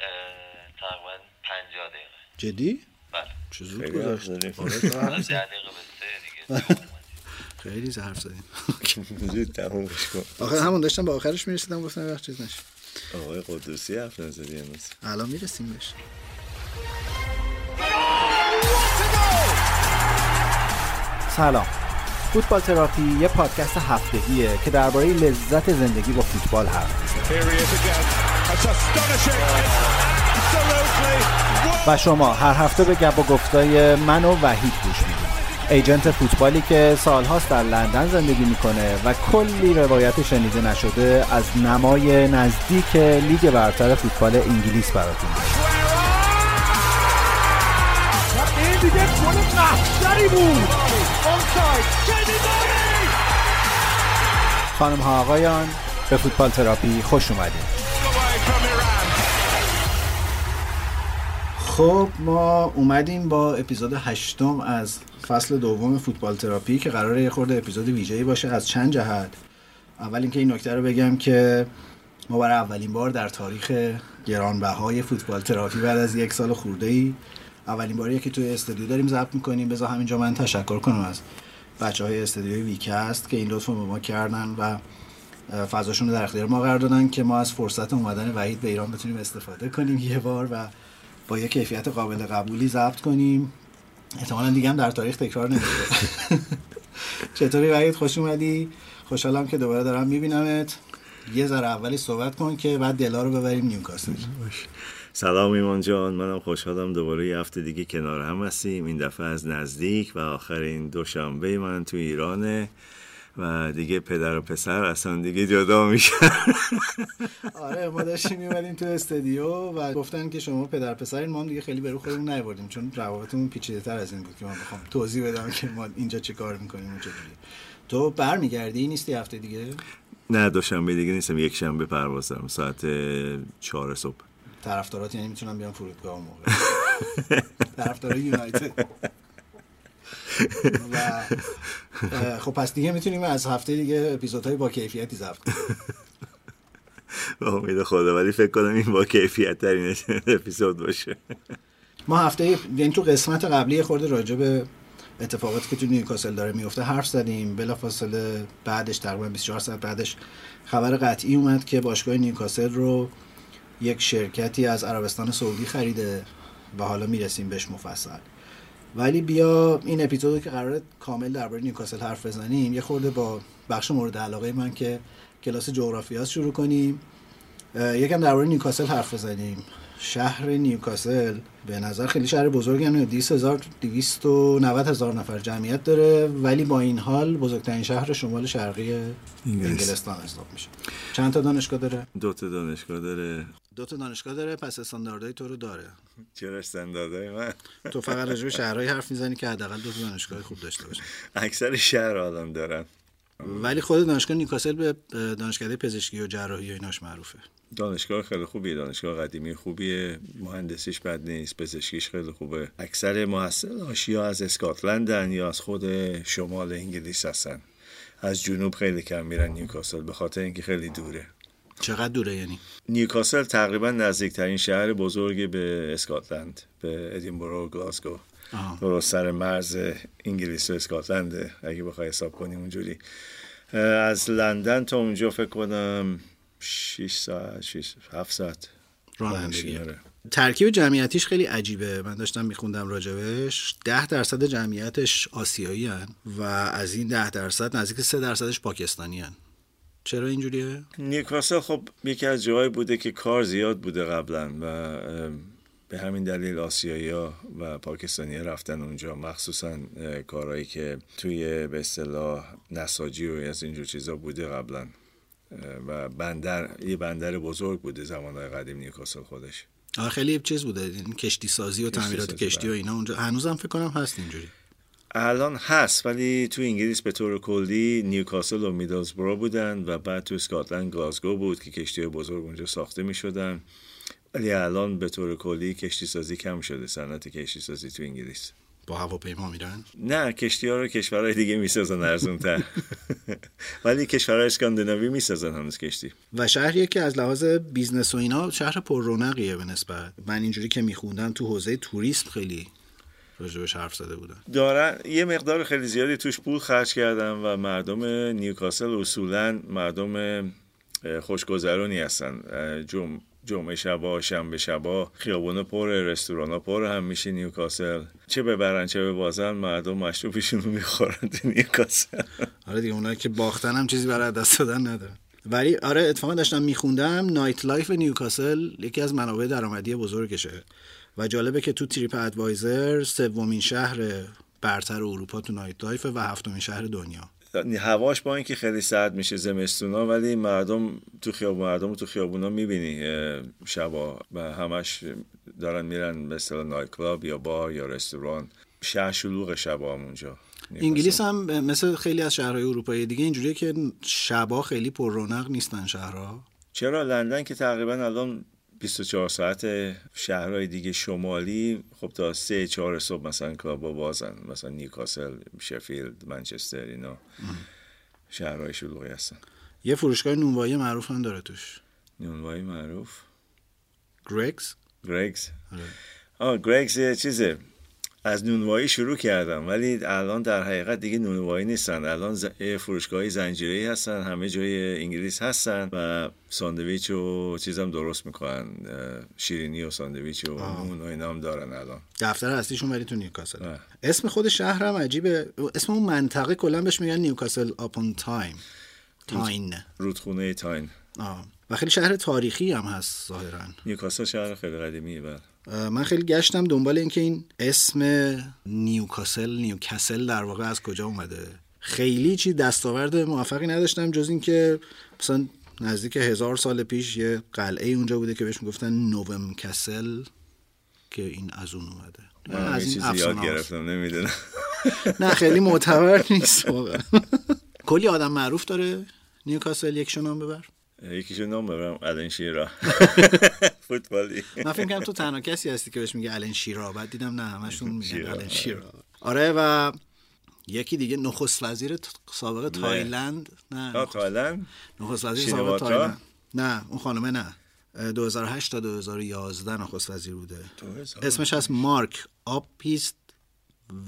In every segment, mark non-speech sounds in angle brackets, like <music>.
الان تقریبا 50 دقیقه. جدی؟ بله. چه زود گذشت. زدیم. آره، سه دیگه. <laughs> خیلی حرف زدیم. <laughs> زود تمومش کن. آخر همون داشتم به آخرش می‌رسیدم گفتم وقت چیز نشه. آقای قدوسی حرف نزدی امروز. الان می‌رسیم بهش. سلام. فوتبال تراپی یه پادکست هفتگیه که درباره لذت زندگی با فوتبال حرف می‌زنه. و شما هر هفته به گپ و گفتای من و وحید گوش می‌دید. ایجنت فوتبالی که سالهاست در لندن زندگی می‌کنه و کلی روایت شنیده نشده از نمای نزدیک لیگ برتر فوتبال انگلیس براتون. این دیگه گل بود. خانم ها آقایان به فوتبال تراپی خوش اومدید. خب ما اومدیم با اپیزود هشتم از فصل دوم فوتبال تراپی که قراره یه خورده اپیزود ویژه‌ای باشه از چند جهت. اول اینکه این نکته رو بگم که ما برای اولین بار در تاریخ گرانبهای فوتبال تراپی بعد از یک سال خورده ای اولین باریه که توی استودیو داریم ضبط می‌کنیم. بذار همینجا من تشکر کنم از بچه های استودیوی ویکست که این لطف به ما کردن و فضاشون رو در اختیار ما قرار دادن که ما از فرصت اومدن وحید به ایران بتونیم استفاده کنیم یه بار و با یه کیفیت قابل قبولی ضبط کنیم. احتمالا دیگه هم در تاریخ تکرار نمیشه <laughs> چطوری وحید؟ خوش اومدی؟ خوشحالم که دوباره دارم میبینمت. یه ذره اولی صحبت کن که بعد دلا رو ببریم نیوکاسل. سلام ایمان جان. منم خوشحالم دوباره یه هفته دیگه کنار هم هستیم. این دفعه از نزدیک و آخرین دوشنبه من تو ایرانه. و دیگه پدر و پسر اصلا دیگه جدا میشن. <laughs> آره ما داشتیم میمدیم تو استودیو و گفتن که شما پدر پسرین ما هم دیگه خیلی به رو خودمون نیاوردیم چون روابطمون پیچیده تر از این بود که من بخوام توضیح بدم که ما اینجا چه کار می‌کنیم و چجوری. تو برمیگردی؟ نیستی هفته دیگه؟ نه دوشنبه دیگه نیستم یک شنبه پرواز دارم ساعت چهار صبح. طرفدارات یعنی می‌تونم بیان فرودگاه موقع. <laughs> طرفدار یونایتد. و خب پس دیگه می‌تونیم از هفته دیگه اپیزودهای با کیفیتی ضبط کنیم. به امید خدا ولی فکر کنم این با کیفیت ترین اپیزود باشه. ما هفته یعنی تو قسمت قبلی خورده راجع به اتفاقاتی که تو نیوکاسل داره میفته حرف زدیم. بلافاصله بعدش تقریبا 24 ساعت بعدش خبر قطعی اومد که باشگاه نیوکاسل رو یک شرکتی از عربستان سعودی خریده و حالا می‌رسیم بهش مفصل. ولی بیا این اپیزودو که قراره کامل درباره نیوکاسل حرف بزنیم یه خورده با بخش مورد علاقه من که کلاس جغرافیا شروع کنیم. یکم درباره نیوکاسل حرف بزنیم. شهر نیوکاسل به نظر خیلی شهر بزرگی هم 290 هزار نفر جمعیت داره ولی با این حال بزرگترین شهر شمال شرقی. انگلستان حساب میشه. چند تا دانشگاه داره؟ دو تا دانشگاه داره. دو تا دانشگاه داره پس استانداردهای تو رو داره. چرا استانداردهای من؟ تو فقط راجع به شهرهای حرف می‌زنی که حداقل دو تا دانشگاه خوب داشته باشه اکثر شهر آدم دارن. ولی خود دانشگاه نیوکاسل به دانشکده پزشکی و جراحی و ایناش معروفه. دانشگاه خیلی خوبیه دانشگاه قدیمی خوبیه مهندسیش بد نیست پزشکیش خیلی خوبه. اکثر محصلاش یا از اسکاتلندن یا از خود شمال انگلیس هستن. از جنوب خیلی کم میرن نیوکاسل به خاطر اینکه خیلی دوره. چقدر دوره یعنی؟ نیوکاسل تقریبا نزدیکترین شهر بزرگی به اسکاتلند به ادینبرو و گلاسگو. درست سر مرز انگلیس و اسکاتلنده اگه بخوای حساب کنیم اونجوری. از لندن تا اونجا فکر کنم 6 ساعت 6 7 ساعت. رانندگی آره. ترکیب جمعیتیش خیلی عجیبه. من داشتم میخوندم راجبش. ده درصد جمعیتش آسیایی هن و از این ده درصد نزدیک سه درصدش پاکستانی هن. چرا اینجوریه؟ نیوکاسل خب یکی از جاهایی بوده که کار زیاد بوده قبلا و به همین دلیل آسیایی ها و پاکستانی رفتن اونجا. مخصوصا کارهایی که توی به اصطلاح نساجی و از اینجور چیزا بوده قبلا. و بندر یه بندر بزرگ بوده زمانهای قدیم نیوکاسل خودش. خیلی چیز بوده کشتی سازی و کشتی تعمیرات سازی، کشتی و بله. اینا اونجا. هنوزم فکر کنم هست اینجوری. الان هست ولی تو انگلیس به طور کلی نیوکاسل و میدلزبرو بودن و بعد تو اسکاتلند گلاسگو بود که کشتی بزرگ اونجا ساخته می شدن ولی الان به طور کلی کشتی سازی کم شده صنعت کشتی سازی تو انگلیس. با هواپیما میرن؟ نه کشتی ها رو کشورهای دیگه می‌سازن ارزون تر <laughs> ولی کشورهای اسکاندیناوی می‌سازن هنوز کشتی. و شهریه که از لحاظ business و اینا شهر پر رونقیه به نسبت. من اینجوری که میخوندم تو حوزه توریسم خیلی راجبش حرف زده بودن. دارن یه مقدار خیلی زیادی توش پول خرج کردن و مردم نیوکاسل اصولا مردم اه، خوشگذرونی هستن. جم جمعه شبا شنبه شبا خیابونا پر رستوران پر هم میشه نیوکاسل. چه ببرن چه ببازن مردم مشروبشون رو می‌خورن تو نیوکاسل. آره دیگه اونایی که باختن هم چیزی برای دست دادن ندارن. ولی آره اتفاقا داشتم میخوندم nightlife نیوکاسل یکی از منابع درآمدی بزرگشه. و جالبه که تو TripAdvisor سومین شهر برتر اروپا تو nightlife و هفتمین شهر دنیا. هواش با اینکه خیلی سرد میشه زمستونا ولی مردم تو خیابون مردم تو خیابونا می‌بینی شبا و همش دارن میرن اصطلاح night club یا بار یا رستوران. شهر شلوغ شبا هم اونجا. انگلیس هم مثل خیلی از شهرهای اروپایی دیگه اینجوریه که شبا خیلی پر رونق نیستن شهرها. چرا لندن که تقریبا الان 24 ساعت شهرهای دیگه شمالی خب تا سه چهار صبح مثلا کلابا بازن مثلا نیوکاسل شفیلد منچستر اینا شهرهای شلوغی هستن. یه فروشگاه نونوایی معروف هم داره توش. نونوایی معروف. گرگز گرگز آه گرگز یه چیزه. از نونوایی شروع کردم ولی الان در حقیقت دیگه نونوایی نیستن. الان ز... فروشگاهی زنجیره‌ای هستن همه جای انگلیس هستن و ساندویچ و چیزم درست می‌کنن. شیرینی و ساندویچ و نون و اینا هم دارن الان. دفتر اصلیشون ولی تو نیوکاسل. آه. اسم خود شهر هم عجیبه. اسم اون منطقه کلا بهش میگن نیوکاسل آپون تایم. تاین. رودخونه تاین. آه. و خیلی شهر تاریخی هم هست ظاهرا. نیوکاسل شهر خیلی قدیمیه بله. من خیلی گشتم دنبال اینکه این اسم نیوکاسل نیوکاسل در واقع از کجا اومده. خیلی چی دستاورد موفقی نداشتم جز اینکه مثلا نزدیک هزار سال پیش یه قلعه اونجا بوده که بهش می‌گفتن نووم کسل که این از اون اومده. من از این چیزی یاد گرفتم نمی‌دونم. <laughs> نه خیلی معتبر نیست واقعا. <laughs> کلی آدم معروف داره نیوکاسل یکشون نام ببر. یکیشو نام ببرم الان شیرا. <laughs> فوتبالی. من فکر کنم تو تنها کسی هستی که بهش میگه آلن شیرر. بعد دیدم نه همشون میگن آلن شیرر. آره. و یکی دیگه نخست وزیر سابق تایلند. نه تایلند؟ نخست وزیر سابق تایلند. نه اون خانمه نه. 2008 تا 2011 نخست وزیر بوده. اسمش هست مارک آبیسیت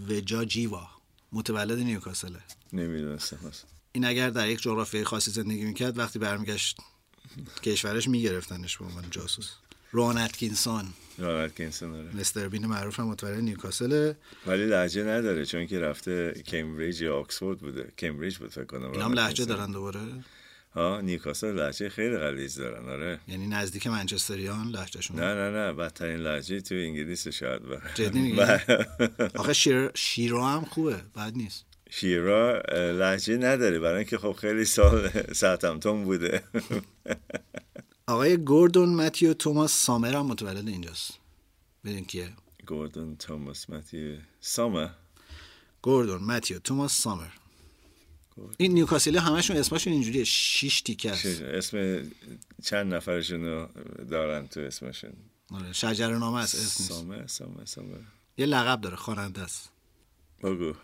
وجاجیوا. متولد نیوکاسله. نمی‌دونستم این اگر در یک جغرافیای خاصی زندگی می‌کرد وقتی برمیگشت کشورش میگرفتنش به عنوان جاسوس. رون اتکینسون. رون اتکینسون آره. مستر بین معروف هم متولد نیوکاسل. ولی لهجه نداره چون که رفته کمبریج یا آکسفورد بوده. کمبریج بود فکر کنم اینا هم لهجه دارن دوباره. ها نیوکاسل لهجه خیلی غلیظ دارن آره. یعنی نزدیک منچستریان لهجهشون. نه نه نه بدترین لهجه تو انگلیس شاید. جدی میگی؟ <laughs> آخه شیر شیرر هم خوبه بد نیست. شیرر لحجه نداره. برای اینکه خب خیلی سال ساعتمتون بوده. <laughs> آقای گوردون متیو توماس سامر هم متولد اینجاست. بدین کیه؟ گوردون توماس متیو سامر. گوردون متیو توماس سامر. این نیوکاسلی همشون اسمشون اینجوریه. شیش تیکه است اسم چند نفرشون دارن تو اسمشون؟ آره شجر نامه است اسم سامر سامر سامر. یه لقب داره خواننده است. بگو.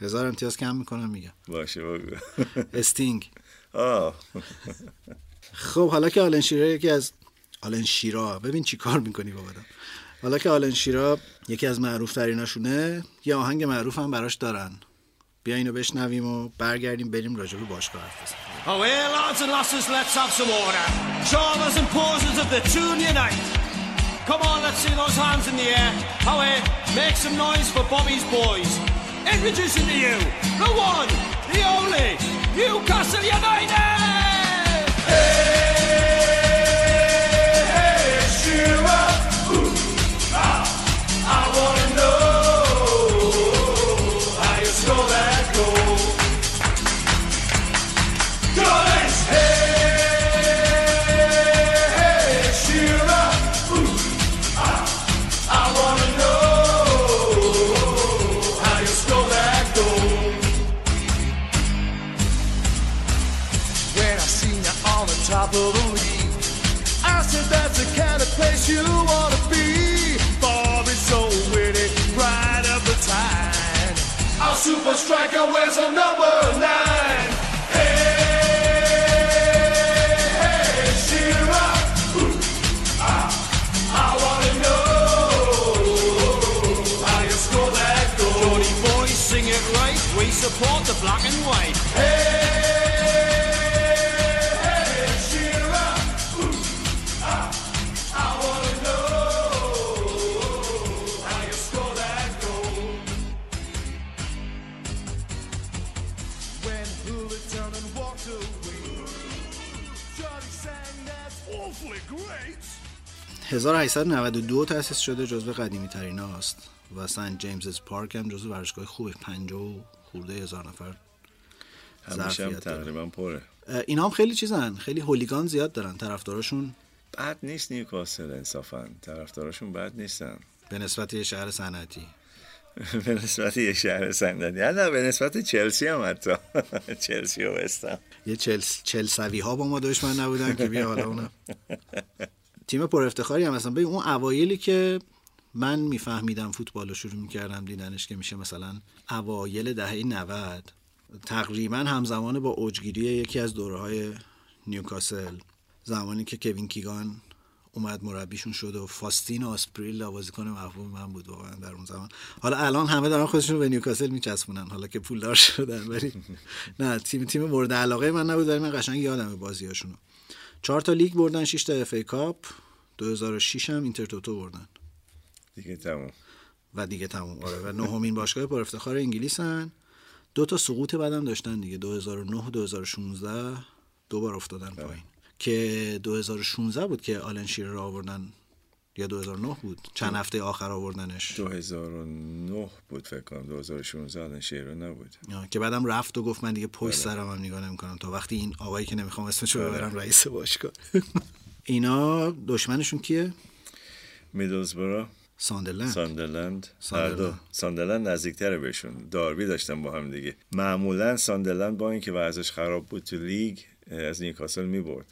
هزار امتیاز کم می‌کنم میگم باشه بگو <laughs> استینگ آه خب حالا که آلن شیرا یکی از آلن شیرا ببین چی کار می‌کنی با حالا که آلن شیرا یکی از معروف تریناشونه یه آهنگ معروف هم براش دارن بیا اینو بشنویم و برگردیم بریم راجع به باشگاه حرف بزنیم Oh, hey, lads and lasses, let's have some order. Shawlers and posers of the tune unite. Come on, let's see those hands in the air. Oh, hey, make some noise for Bobby's boys. Introducing to you the one, the only Newcastle United! Hey, hey, Shira. Ooh, ah, I want striker wears a number nine. Hey, hey, Shearer. Ooh, ah, I wanna know how you score that goal. Johnny boys sing it right. We support the black and white. 1892 تأسیس شده جزو قدیمی ترین هاست و سنت جیمز پارک هم جزو ورزشگاه خوب 50 و خورده هزار نفر همیشه هم. تقریبا پره. اینا هم خیلی چیزن. خیلی هولیگان زیاد دارن. طرفداراشون بد نیست نیوکاسل انصافا. طرفداراشون بد نیستن. به نسبت یه شهر صنعتی. <laughs> به نسبت یه شهر صندلی نه به نسبت چلسی هم حتی. <laughs> چلسی و وستم یه چل چلسوی ها با ما دشمن نبودن که بیا حالا اونم <laughs> تیم پر افتخاری هم. مثلا ببین اون اوایلی که من میفهمیدم فوتبال رو شروع می‌کردم دیدنش که میشه مثلا اوایل دهه 90 تقریبا همزمان با اوجگیری یکی از دوره های نیوکاسل. زمانی که کوین کیگان اومد مربیشون شد و فاستین آسپریل بازیکن محبوب من بود واقعا در اون زمان. حالا الان همه دارن خودشون به نیوکاسل میچسبونن. حالا که پولدار شدن ولی نه تیم تیم مورد علاقه من نبود. ولی من قشنگ یادمه بازیاشونو چهار تا لیگ بردن 6 تا FA Cup. 2006 هم اینتر توتو بردن. دیگه تموم. و دیگه تموم. آره و نهمین باشگاه پر افتخار انگلیسن. دو تا سقوط بعدم داشتن دیگه. 2009 و 2016 دو بار افتادن پایین. که 2016 بود که آلن شیرر رو آوردن یا 2009 بود؟ چند هفته آخر آوردنش؟ 2009 بود فکر کنم. 2016 آلن شیرر نبود که بعدم رفت و گفت من دیگه پشت سرم هم نگاه نمی‌کنم تا وقتی این آقایی که نمی‌خوام اسمش رو ببرم رئیس باشگاه. <laughs> اینا دشمنشون کیه؟ میدلزبرو ساندرلند. ساندرلند. هر ساندرلند. دو. ساندرلند. نزدیکتره بهشون. داربی داشتن با هم دیگه. معمولا ساندرلند با اینکه ورزش خراب بود تو لیگ از نیوکاسل می‌برد.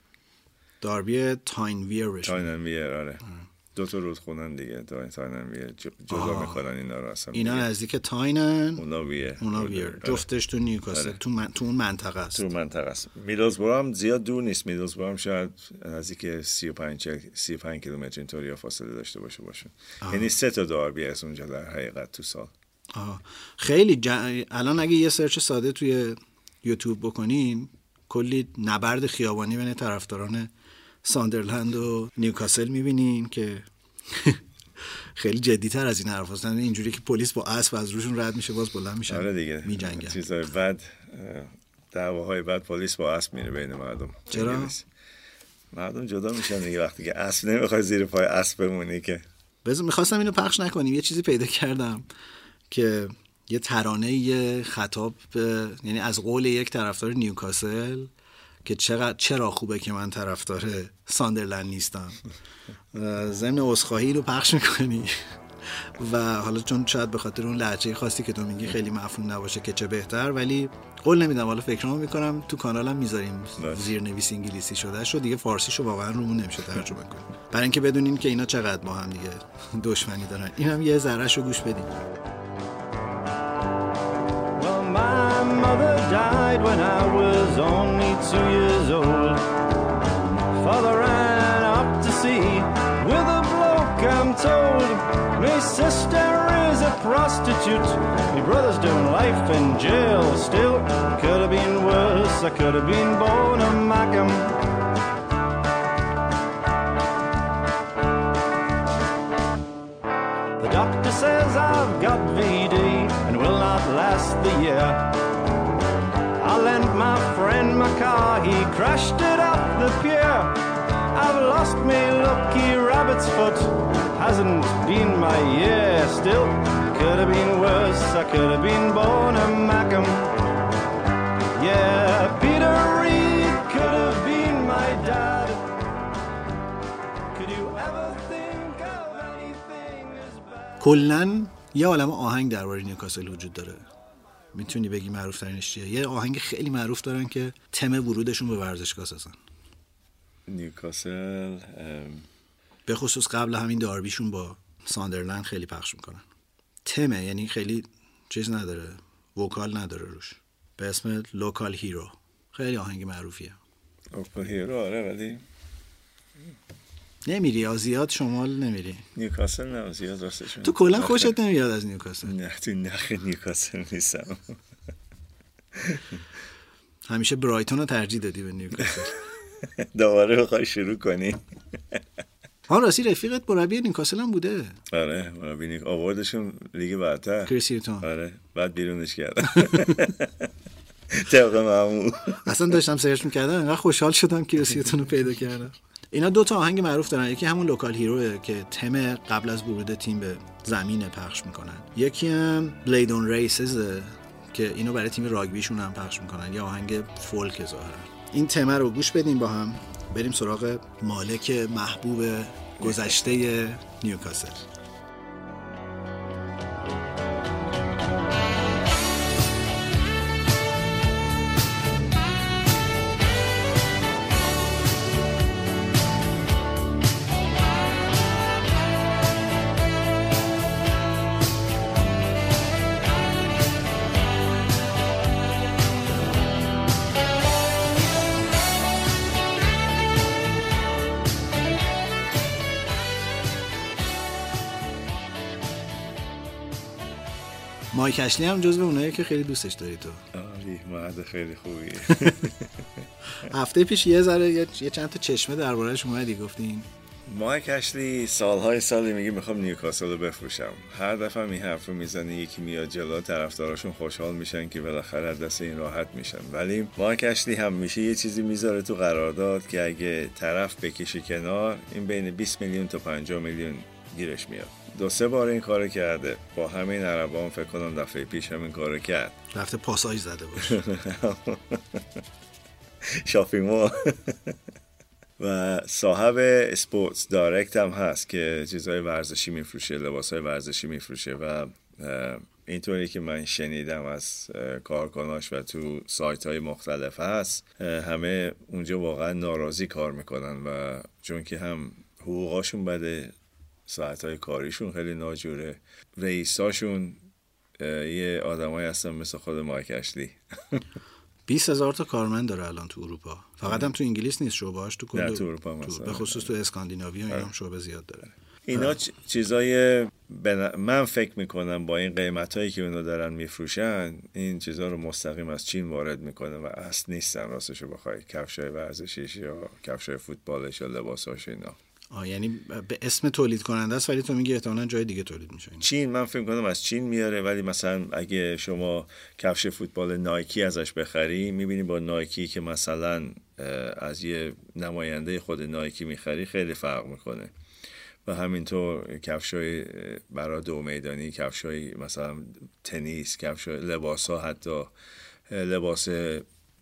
داربی تاین ویر بهشون تاین اند ویر آره دو تا رود خونن دیگه. تا تاین اند ویر جدا می‌کنن اینا رو اصلا. اینا. نزدیک تاینن. اونا ویر اونا. ویر آره. جفتش تو نیوکاسل آره. تو, من... تو اون منطقه است. تو منطقه است. میدلزبرو هم زیاد دور نیست. میدلزبرو هم شاید نزدیک 35 40 35 کیلومتر اینطوری فاصله داشته باشه باشه. یعنی سه تا داربی از اونجا در حقیقت تو سال. آها. خیلی ج... الان اگه یه سرچ ساده توی یوتیوب بکنین کلی نبرد خیابانی بین طرفداران ساندرلند و نیوکاسل می‌بینین که <laughs> خیلی جدیتر از این حرف هستن. اینجوری که پلیس با اسب از روشون رد میشه باز بلند میشن آره دیگه. میجنگن. چیزای بد اه، دعواهای بد پلیس با اسب میره بین مردم. چرا؟ انگلیس. مردم جدا میشن دیگه وقتی که اسب نمی‌خوای زیر پای اسب بمونی که. بذار می‌خواستم اینو پخش نکنیم. یه چیزی پیدا کردم که یه ترانه یه خطاب به- یعنی از قول یک طرفدار نیوکاسل که چقدر چرا خوبه که من طرفدار ساندرلند نیستم. ضمن عذرخواهی رو پخش می‌کنی. و حالا چون شاید به خاطر اون لحجه خاصی که تو میگی خیلی مفهوم نباشه که چه بهتر ولی قول نمیدم. حالا فکرمو می‌کنم تو کانالم می‌ذاریم باشه. زیر نویس انگلیسی شده شد دیگه فارسیشو واقعا رومون نمیشه ترجمه کنیم. برای اینکه بدونین که اینا چقدر با هم دیگه دشمنی دارن. این هم یه ذرهش رو گوش بدین. My mother died when I was only two years old. Father ran up to sea with a bloke, I'm told. My sister is a prostitute. My brother's doing life in jail still. Could have been worse, I could have been born a Macam. The doctor says I've got VD last the year. I lent my friend my car, he crashed it up the pier. I've lost me lucky rabbit's foot, hasn't been my year still. Could have been worse, I could have been born a Macam. Yeah, Peter Reed could have been my dad. Could you ever think of anything as bad? یه عالم آهنگ درباره نیوکاسل وجود داره. می‌تونی بگی معروف ترینش چیه؟ یه آهنگ خیلی معروف دارن که تم ورودشون به ورزشگاه سازن نیوکاسل ام، به خصوص قبل همین داربیشون با ساندرلند خیلی پخش می‌کنن. تمه یعنی خیلی چیز نداره vocal نداره روش. به اسم Local Hero. خیلی آهنگ معروفیه. Local Hero آره ولی نمیری یا زیاد شمال نمیری؟ نیوکاسل نه زیاد راستشون تو کلا خوشت نمیاد از نیوکاسل؟ نه تو نخ نیوکاسل نیستم. <laughs> همیشه برایتون رو ترجیح دادی به نیوکاسل. <laughs> دوباره بخوای شروع کنی. <laughs> ها راستی رفیقت مربی نیوکاسل هم بوده. آره مربی نیک آوردشون لیگ برتر. کریس هیوتون آره بعد بیرونش کردم. طبق معمول. اصلا داشتم سرچ می‌کردم انقدر خوشحال شدم که ریسیتون رو پیدا کردم. اینا دو تا آهنگ معروف دارن. یکی همون Local Hero ه که تم قبل از ورود تیم به زمین پخش می‌کنن. یکی هم Blaydon Races که اینو برای تیم راگبیشون هم پخش می‌کنن. یه آهنگ فولک ظاهرا. این تمه رو گوش بدیم با هم. بریم سراغ مالک محبوب گذشته نیوکاسل. مایک اشلی هم جزو اونایی که خیلی دوستش داری تو. آری مرد خیلی خوبیه. <laughs> هفته پیش یه ذره یه چند تا چشمه دربارهش اومدی گفتین؟ مایک اشلی سالهای سالی میگه می‌خوام نیوکاسل رو بفروشم. هر دفعه این حرف رو می‌زنه یکی میاد جلو طرفداراشون خوشحال میشن که بالاخره از دست این راحت میشن. ولی مایک اشلی هم میشه یه چیزی می‌ذاره تو قرارداد که اگه طرف بکشه کنار این بین 20 میلیون تا 50 میلیون گیرش میاد. دو سه بار این کارو کرده. با همین عربا فکر کنم دفعه پیش هم این کارو کرد. رفته پاساژ زده باش <laughs> shopping mall. <laughs> و صاحب اسپورتس دایرکت هم هست که چیزهای ورزشی میفروشه لباسهای ورزشی میفروشه و اینطوری که من شنیدم از کارکناش و تو سایت های مختلف هست همه اونجا واقعا ناراضی کار می‌کنن و چون که هم حقوقاشون بده ساعت های کاریشون خیلی ناجوره. رئیساشون یه آدمایی هستن مثل خود مایک اشلی. 20 هزار تا کارمند داره الان تو اروپا. فقط هم تو انگلیس نیست شعبه‌اش تو کل تو اروپا هم هست. به خصوص تو اسکاندیناوی اینا هم شعبه زیاد داره. اینا چ- چیزای بن- من فکر می‌کنم با این قیمت هایی که اونا دارن میفروشن این چیزها رو مستقیم از چین وارد می‌کنه و اصل نیستن راستشو بخوای. کفش های ورزشیش یا کفش های فوتبالش یا لباساش اینا. آه یعنی به اسم تولید کننده است ولی تو میگی احتمالاً جای دیگه تولید میشه. چین من فکر کنم از چین میاره ولی مثلا اگه شما کفش فوتبال نایکی ازش بخری می‌بینی با نایکی که مثلا از یه نماینده خود نایکی می‌خری خیلی فرق می‌کنه و همینطور کفش های برای دو میدانی کفش های مثلا تنیس کفش لباس ها حتی لباس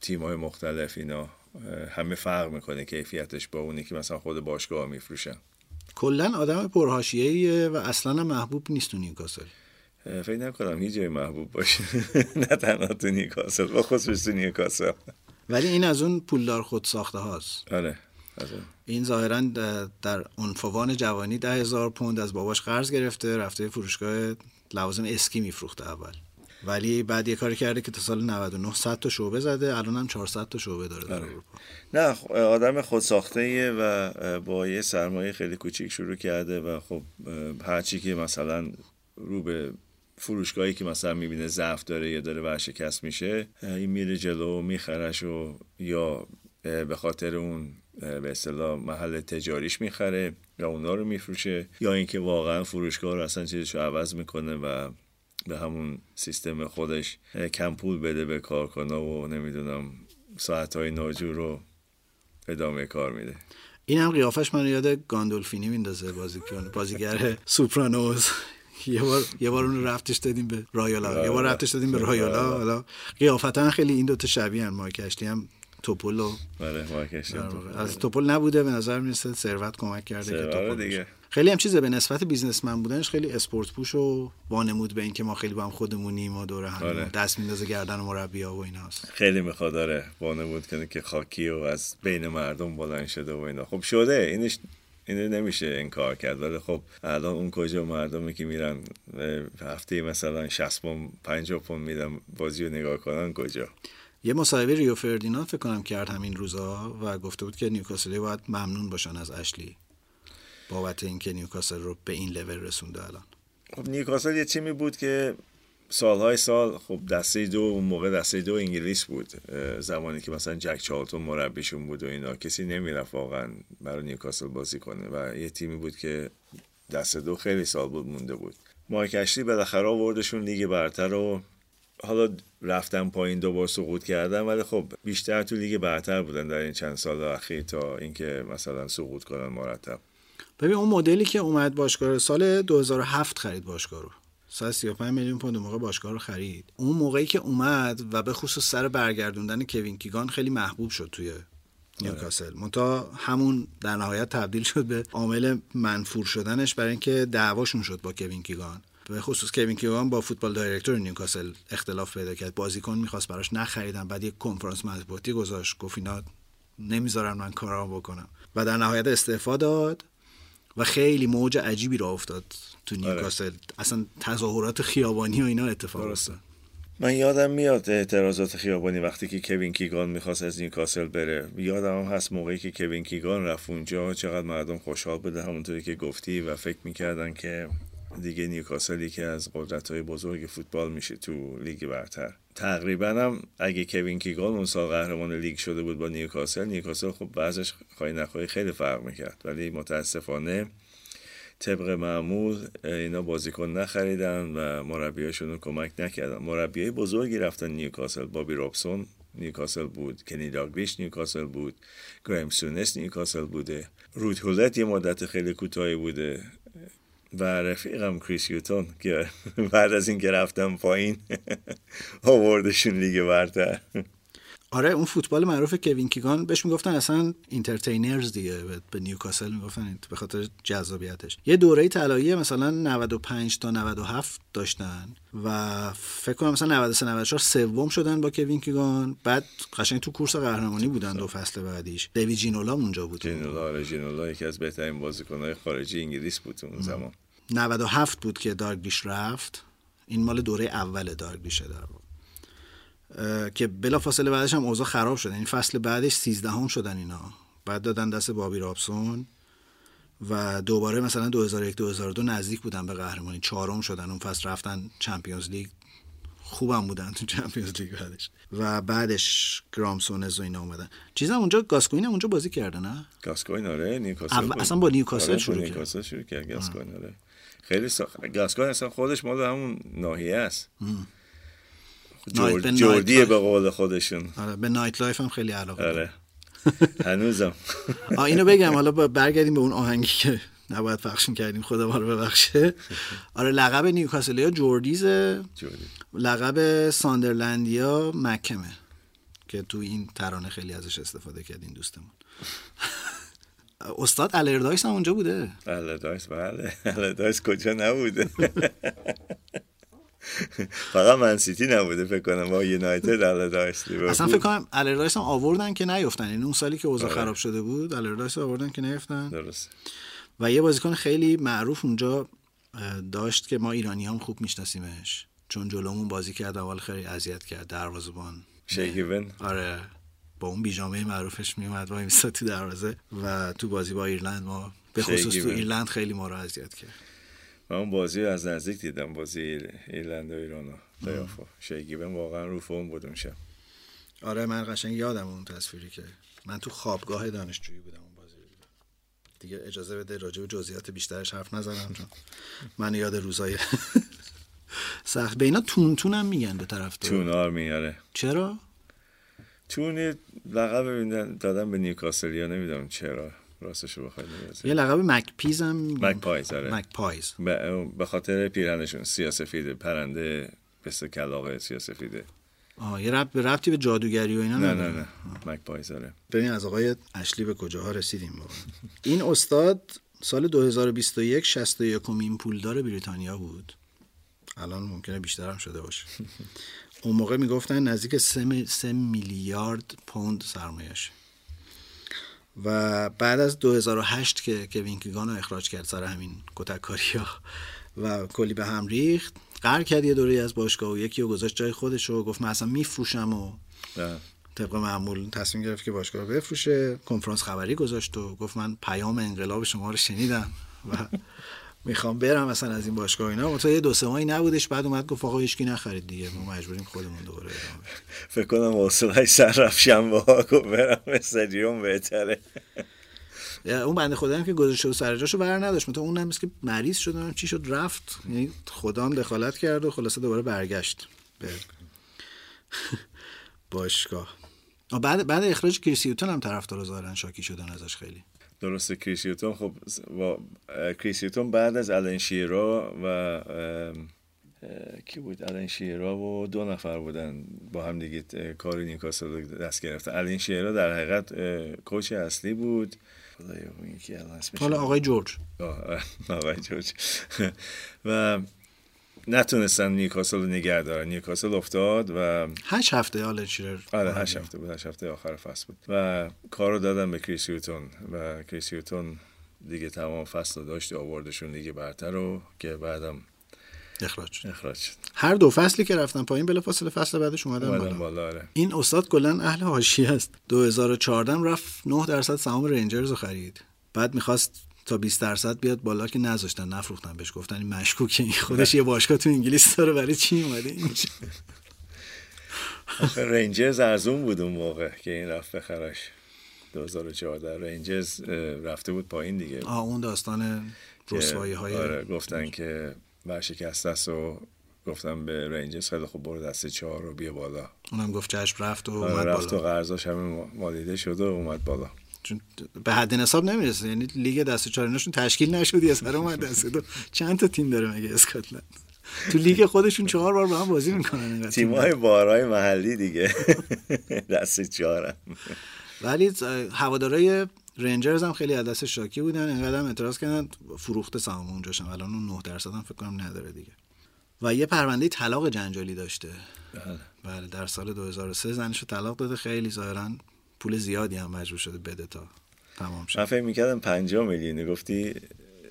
تیم های مختلف اینا همه فرق می‌کنه کیفیتش با اونی که مثلا خود باشگاه میفروشن کلا آدم پرحاشیه‌ایه و اصلا محبوب نیست تو نیوکاسل. فکر نکنم هیچ جای محبوب باشه. <laughs> نه تنها تو نیوکاسل با خصوص تو نیوکاسل. ولی این از اون پولدار خود ساخته هاست. آره آره. این ظاهرا در عنفوان جوانی ده هزار پوند از باباش قرض گرفته رفته فروشگاه لوازم اسکی میفروخته اول. ولی بعد یه کاری کرده که تا سال 99 100 تا شعبه زده الان هم 400 تا شعبه داره در اروپا. نه آدم خودساخته و با یه سرمایه خیلی کوچیک شروع کرده و خب هرچی که مثلا رو به فروشگاهی که مثلا می‌بینه ضعف داره یا داره ورشکست میشه این میره جلو میخرش و یا به خاطر اون به اصطلاح محل تجاریش می‌خره یا اونا رو میفروشه یا اینکه واقعا فروشگاه رو اصلا چیزش رو عوض می‌کنه و به همون سیستم خودش کم پول بده به کارکنا و نمی‌دونم ساعت های ناجور رو ادامه کار میده. این هم قیافش من یاد گاندولفینی میندازه بازیکن بازیگر سوپرانوز. یه بار یه بار اون رفتش دادیم به رایولا یه بار رفتش دادیم به رایولا حالا قیافتا خیلی این دوتا شبیه مایک اشلی هم توپل و بله از توپل نبوده به نظر می‌رسه ثروت کمک کرده که توپل دیگه. خیلی هم چیزه به نسبت businessman بودنش خیلی اسپورت پوش و وانمود به اینکه ما خیلی با هم خودمونیم و دور هم آره. دست میندازه گردن مربیا و ایناست. خیلی می‌خواد داره وانمود کنه که خاکی و از بین مردم بلند شده و اینا. خب شده اینش اینو نمیشه انکار کرد. ولی خب الان اون کجا مردمی که میرن هفته مثلا 60 پوند 50 پوند میدن بازی رو نگاه کنن کجا؟ یه مصاحبه ریو فردیناند فکر کنم کرد همین روزا و گفته بود که نیوکاسل باید ممنون باشن از اشلی. بابت اینکه نیوکاسل رو به این لول رسونده الان. خب نیوکاسل یه تیمی بود که سالهای سال خب دسته دو اون موقع دسته دو انگلیس بود. زمانی که مثلا جک چالتون مربیشون بود و اینا. کسی نمی‌رفت واقعا برای نیوکاسل بازی کنه. و یه تیمی بود که دسته دو خیلی سال بود مونده بود. مایک اشلی بالاخره آوردشون لیگ برتر و حالا رفتن پایین دوبار سقوط کردن. ولی خب بیشتر تو لیگ برتر بودن در این چند سال اخیر تا اینکه مثلا سقوط کنن مرتب. ببین اون مدلی که اومد باشگاه رو سال 2007 خرید باشگاه رو. 135 میلیون پوند موقع باشگاه رو خرید. اون موقعی که اومد و به خصوص سر برگردوندن کوین کیگان خیلی محبوب شد توی نیوکاسل. منتها همون در نهایت تبدیل شد به عامل منفور شدنش برای اینکه دعواشون شد با کوین کیگان. به خصوص کوین کیگان با فوتبال دایرکتور نیوکاسل اختلاف پیدا کرد. بازیکن می‌خواست براش نخریدن بعد یک کنفرانس مطبوعاتی گذاشت. گفت اینا نمی‌ذارن من کارام بکنم. و در نهایت استعفا داد. و خیلی موج عجیبی را افتاد تو نیوکاسل. اصلا تظاهرات خیابانی و اینا اتفاق افتاد. من یادم میاد اعتراضات خیابانی وقتی که کوین کیگان می‌خواست از نیوکاسل بره. یادم هم هست موقعی که کوین کیگان رفت اونجا. چقدر مردم خوشحال بوده همونطوری که گفتی و فکر می‌کردن که دیگه نیوکاسلی که از قدرت های بزرگ فوتبال میشه تو لیگ برتر. تقریبا هم اگه کوین کیگان اون سال قهرمان لیگ شده بود با نیوکاسل نیوکاسل خب بعضش خواهی نخواهی خیلی فرق می‌کرد. ولی متاسفانه طبق معمول اینا بازیکن نخریدن و مربیاشون کمک نکردن. مربیای بزرگی رفتن نیوکاسل. بابی رابسون نیوکاسل بود کنی داگلیش نیوکاسل بود گرام سونس نیوکاسل بوده. رود گولیت یه مدت خیلی کوتاهی بوده. و رفیقم کریس هیوتون که <laughs> بعد از اینکه رفتم پایین <laughs> آوردشون لیگ برتر. آره اون فوتبال معروف کوین کیگان. بهش می‌گفتن اصلا Entertainers دیگه. به- نیوکاسل می‌گفتن به خاطر جذابیتش. یه دوره طلایی مثلا 95 تا 97 داشتن و فکر کنم مثلا 93 94 سوم شدن با کوین کیگان. بعد قشنگ تو کورس قهرمانی بودن دو فصل بعدیش. دیوید جینولا اونجا بود. جینولا آره جینولا یکی از بهترین بازیکنهای خارجی انگلیس بود اون زمان. 97 بود که دارگلیش رفت. این مال دوره اول دارگلیشه در واقع. که بلا فاصله بعدش هم اوضاع خراب شد این فصل بعدش 13 هم شدن اینا. بعد دادن دست بابی رابسون و دوباره مثلا 2001 2002 نزدیک بودن به قهرمانی. چهارم شدن. اون فصل رفتن چمپیونز لیگ. خوبم بودن تو چمپیونز لیگ بعدش. و بعدش گرام سونس و اینا اومدن. چیزم اونجا گاسکوین هم اونجا بازی کرده نه؟ گاسکوین آره. نیوکاسل اول-. اصلا با نیوکاسل آره، شروع کرد. شروع کرد. گاسکوین آره. خیلی سا... گاسکوین اصلا خودش مال همون ناحیه است. جور... یه Geordie ه به قول خودشون. آره به nightlife هم خیلی علاقه. آره. <laughs> هنوزم. آه اینو بگم حالا برگردیم به اون آهنگی که نباید پخش کردیم خدا ما رو ببخشه. آره لقب نیوکاسلیا Geordies ه Geordie. لقب ساندرلندیا Mackem ه که تو این ترانه خیلی ازش استفاده کردین دوستمون. <laughs> استاد آلاردایس هم اونجا بوده. آلاردایس بله. آلاردایس کجا نبوده؟ <laughs> <laughs> فقط منسیتی نبوده فکر کنم با یونایتد لیورپول. اصلا فکر کنم الردایس هم آوردن که نیفتن. یعنی اون سالی که اوضاع آره. خراب شده بود الردایس آوردن که نیفتن. درست و یه بازیکن خیلی معروف اونجا داشت که ما ایرانی هم خوب میشناسیمش. چون جلومون بازی کرد اول خیلی اذیت کرد. دروازه‌بان. شیگیون آره. با اون بیجامه معروفش میومد وای میستاد تو دروازه. و تو بازی با ایرلند ما به خصوص تو. ایرلند خیلی ما رو اذیت کرد. من اون بازی از نزدیک دیدم بازی ایرلند و ایران شیگیون واقعا رو فرم بود اون شب. آره من قشنگ یادم اون تصویری که من تو خوابگاه دانشجویی بودم اون بازی رو دیدم. دیگه اجازه بده راجع به جزئیات بیشترش حرف نزنم چون من یاد روزای <laughs> سخت. به اینا تون تون هم میگن به طرف تون آرمی آره. چرا؟ تون لقب دادن به نیوکاسلیا نمی‌دونم چرا. راستشو بخوای یه لقب Magpies هم Mag pies آره. Magpies به خاطر پیرهنشون سیاسفیده پرنده مثل کلاغ سیاسفیده آه یه رب به ربطی به جادوگری و اینا نه. نه نه. Magpies آره. ببین از آقای اشلی به کجاها رسیدیم واقعا؟ این استاد سال 2021 61 امین پولدار بریتانیا بود. الان ممکنه بیشتر هم شده باشه. <laughs> اون موقع می‌گفتن نزدیک 3 میلیارد پوند سرمایش و بعد از 2008 که کوین کیگان رو اخراج کرد سر همین کتککاری ها و کلی به هم ریخت قرار کرد یه دوره از باشگاه و یکی رو گذاشت جای خودش و گفت من اصلا میفروشم و بله. طبق معمول تصمیم گرفت که باشگاه رو بفروشه کنفرانس خبری گذاشت و گفت من پیام انقلاب شما رو شنیدم و می‌خوام برم مثلا از این باشگاه اینا. منتها یه دو سه ماهی نبودش بعد اومد گفت آقا هیچکی نخرید دیگه. ما مجبوریم خودمون دوباره ادامه. فکر کنم حوصله سر رفت شنبه ها گفت برم استادیوم بهتره. <laughs> یا اون بنده خدا هم که گذاشته و سر جاشو بر نداشت. مثلا اون هم که مریض شد چی شد رفت. یعنی خدا هم دخالت کرد و خلاصه دوباره برگشت به <laughs> باشگاه. بعد بعد اخراج کریسیوتون هم طرفدار ظاهرا شاکی شدن ازش خیلی. درسته کریسیوتون خب با اه، کریسیوتون بعد از الان شیرا و اه، کی بود؟ آلن شیرر و دو نفر بودن با هم دیگه اه، کار نیوکاسل رو دست گرفتن آلن شیرر در حقیقت coach اصلی بود. حالا آقای جورج. آقای جورج. <laughs> و نتونستن نیوکاسل رو نگه دارن. نیوکاسل افتاد و هشت هفته آلن شیرر آره هشت هفته بود هشت هفته آخر فصل بود. و کار رو دادن به کریس هیوتون و کریس هیوتون دیگه تمام فصل داشت آوردشون لیگ برتر رو که بعدم اخراج شد. اخراج شد. هر دو فصلی که رفتن پایین بلا فاصله فصل بعدش اومدن بالا. بالا آره. این استاد کلا اهل حاشیه است. 2014 هم رفت 9 درصد سهام رنجرز رو خرید. بعد می‌خواست تا 20 درصد بیاد بالا که نذاشتن نفروختن بهش گفتن این مشکوکه این خودش یه باشگاه تو انگلیس داره برای چی اومده اینجا؟ <laughs> رنجرز ارزون بود اون موقع که این رفت بخرش 2014 رنجرز رفته بود پایین دیگه. آه اون داستان رسوایی های آره گفتن که ورشکسته است و گفتم به رنجرز خیلی خوب برو دسته چهار رو بیا بالا. اونم گفت چشم رفت و آره اومد رفت و بالا قرضاش همه مالیده شد و اومد بالا. چون به حد نصاب نمی‌رسه. یعنی لیگ دست چهاریناشون تشکیل نشد یه سر اومد دست دو. چند تا تیم داره مگه اسکاتلند؟ تو لیگ خودشون چهار بار با هم بازی می‌کنن تیمای بارهای محلی دیگه. <laughs> دست چهارم. ولی هوادارای رنجرز هم خیلی دست شاکی بودن. اینقدر هم اعتراض کردن فروخته سهام اونجاش هم الان اون 9 درصد هم فکر کنم نداره دیگه. و یه پرونده طلاق جنجالی داشته. بله. در سال 2003 زنش رو طلاق داده. خیلی ظاهرا پول زیادی هم مجبور شده بده تا تمام من شد فکر می‌کردم 50 میلیونی گفتی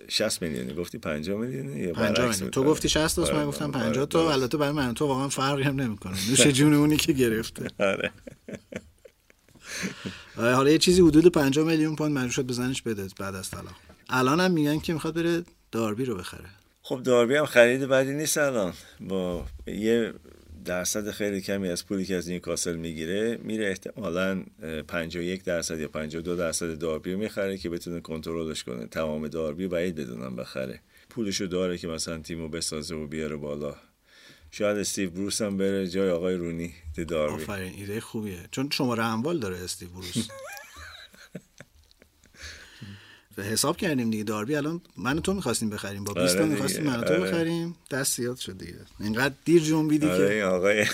60 میلیونی گفتی 50 میلیونی؟ یا 50 برعکس میلیون. بود؟ تو گفتی 60 تا آره، من گفتم آره، 50 تا. درست. البته برای من تو واقعا فرقی هم نمی‌کنه. <laughs> نوش جون اونی که گرفته. آره. آره، حالا یه چیزی حدود 50 میلیون پوند مجبور شد بزنش بده بعد از طلاق. الان هم میگن که می‌خواد بره داربی رو بخره. خب داربی هم خرید بدی نیست الان. با یه درصد خیلی کمی از پولی که از نیوکاسل می‌گیره میره احتمالا اه، 51 درصد یا 52 درصد داربی رو می‌خره که بتونه کنترلش کنه تمام داربی بعید بدونم بخره. پولشو داره که مثلا تیمو بسازه و بیاره بالا. شاید استیو بروس هم بره جای آقای رونی داربی. آفرین ایده خوبیه. چون شماره اموال داره استیو بروس. <laughs> حساب کردیم دیگه داربی الان من و تو می‌خواستیم بخریم با 20 تا آره می‌خواستیم من و تو آره. بخریم. دست زیاد شد دیگه. اینقدر دیر جنبیدی آره که. این آقای <laughs>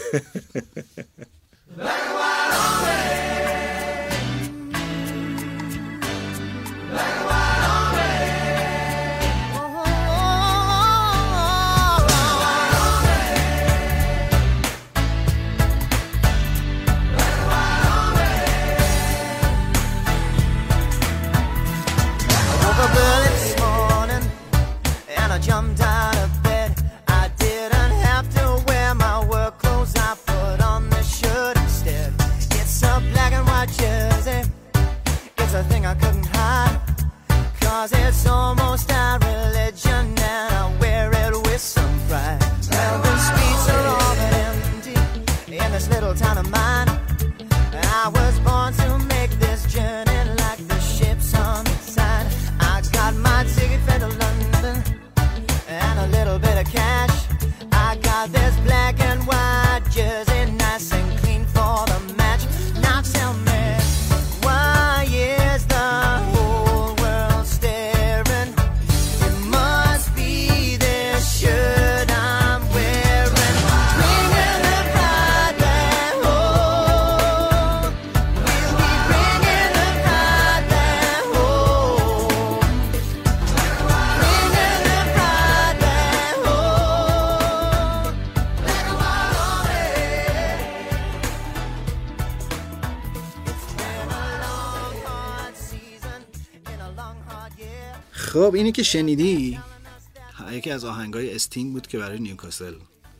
Cause it's almost our religion and I wear it with some pride. Streets are all but empty in this little town of mine. خب اینی که شنیدی؟ یکی از آهنگای استینگ بود که برای نیوکاسل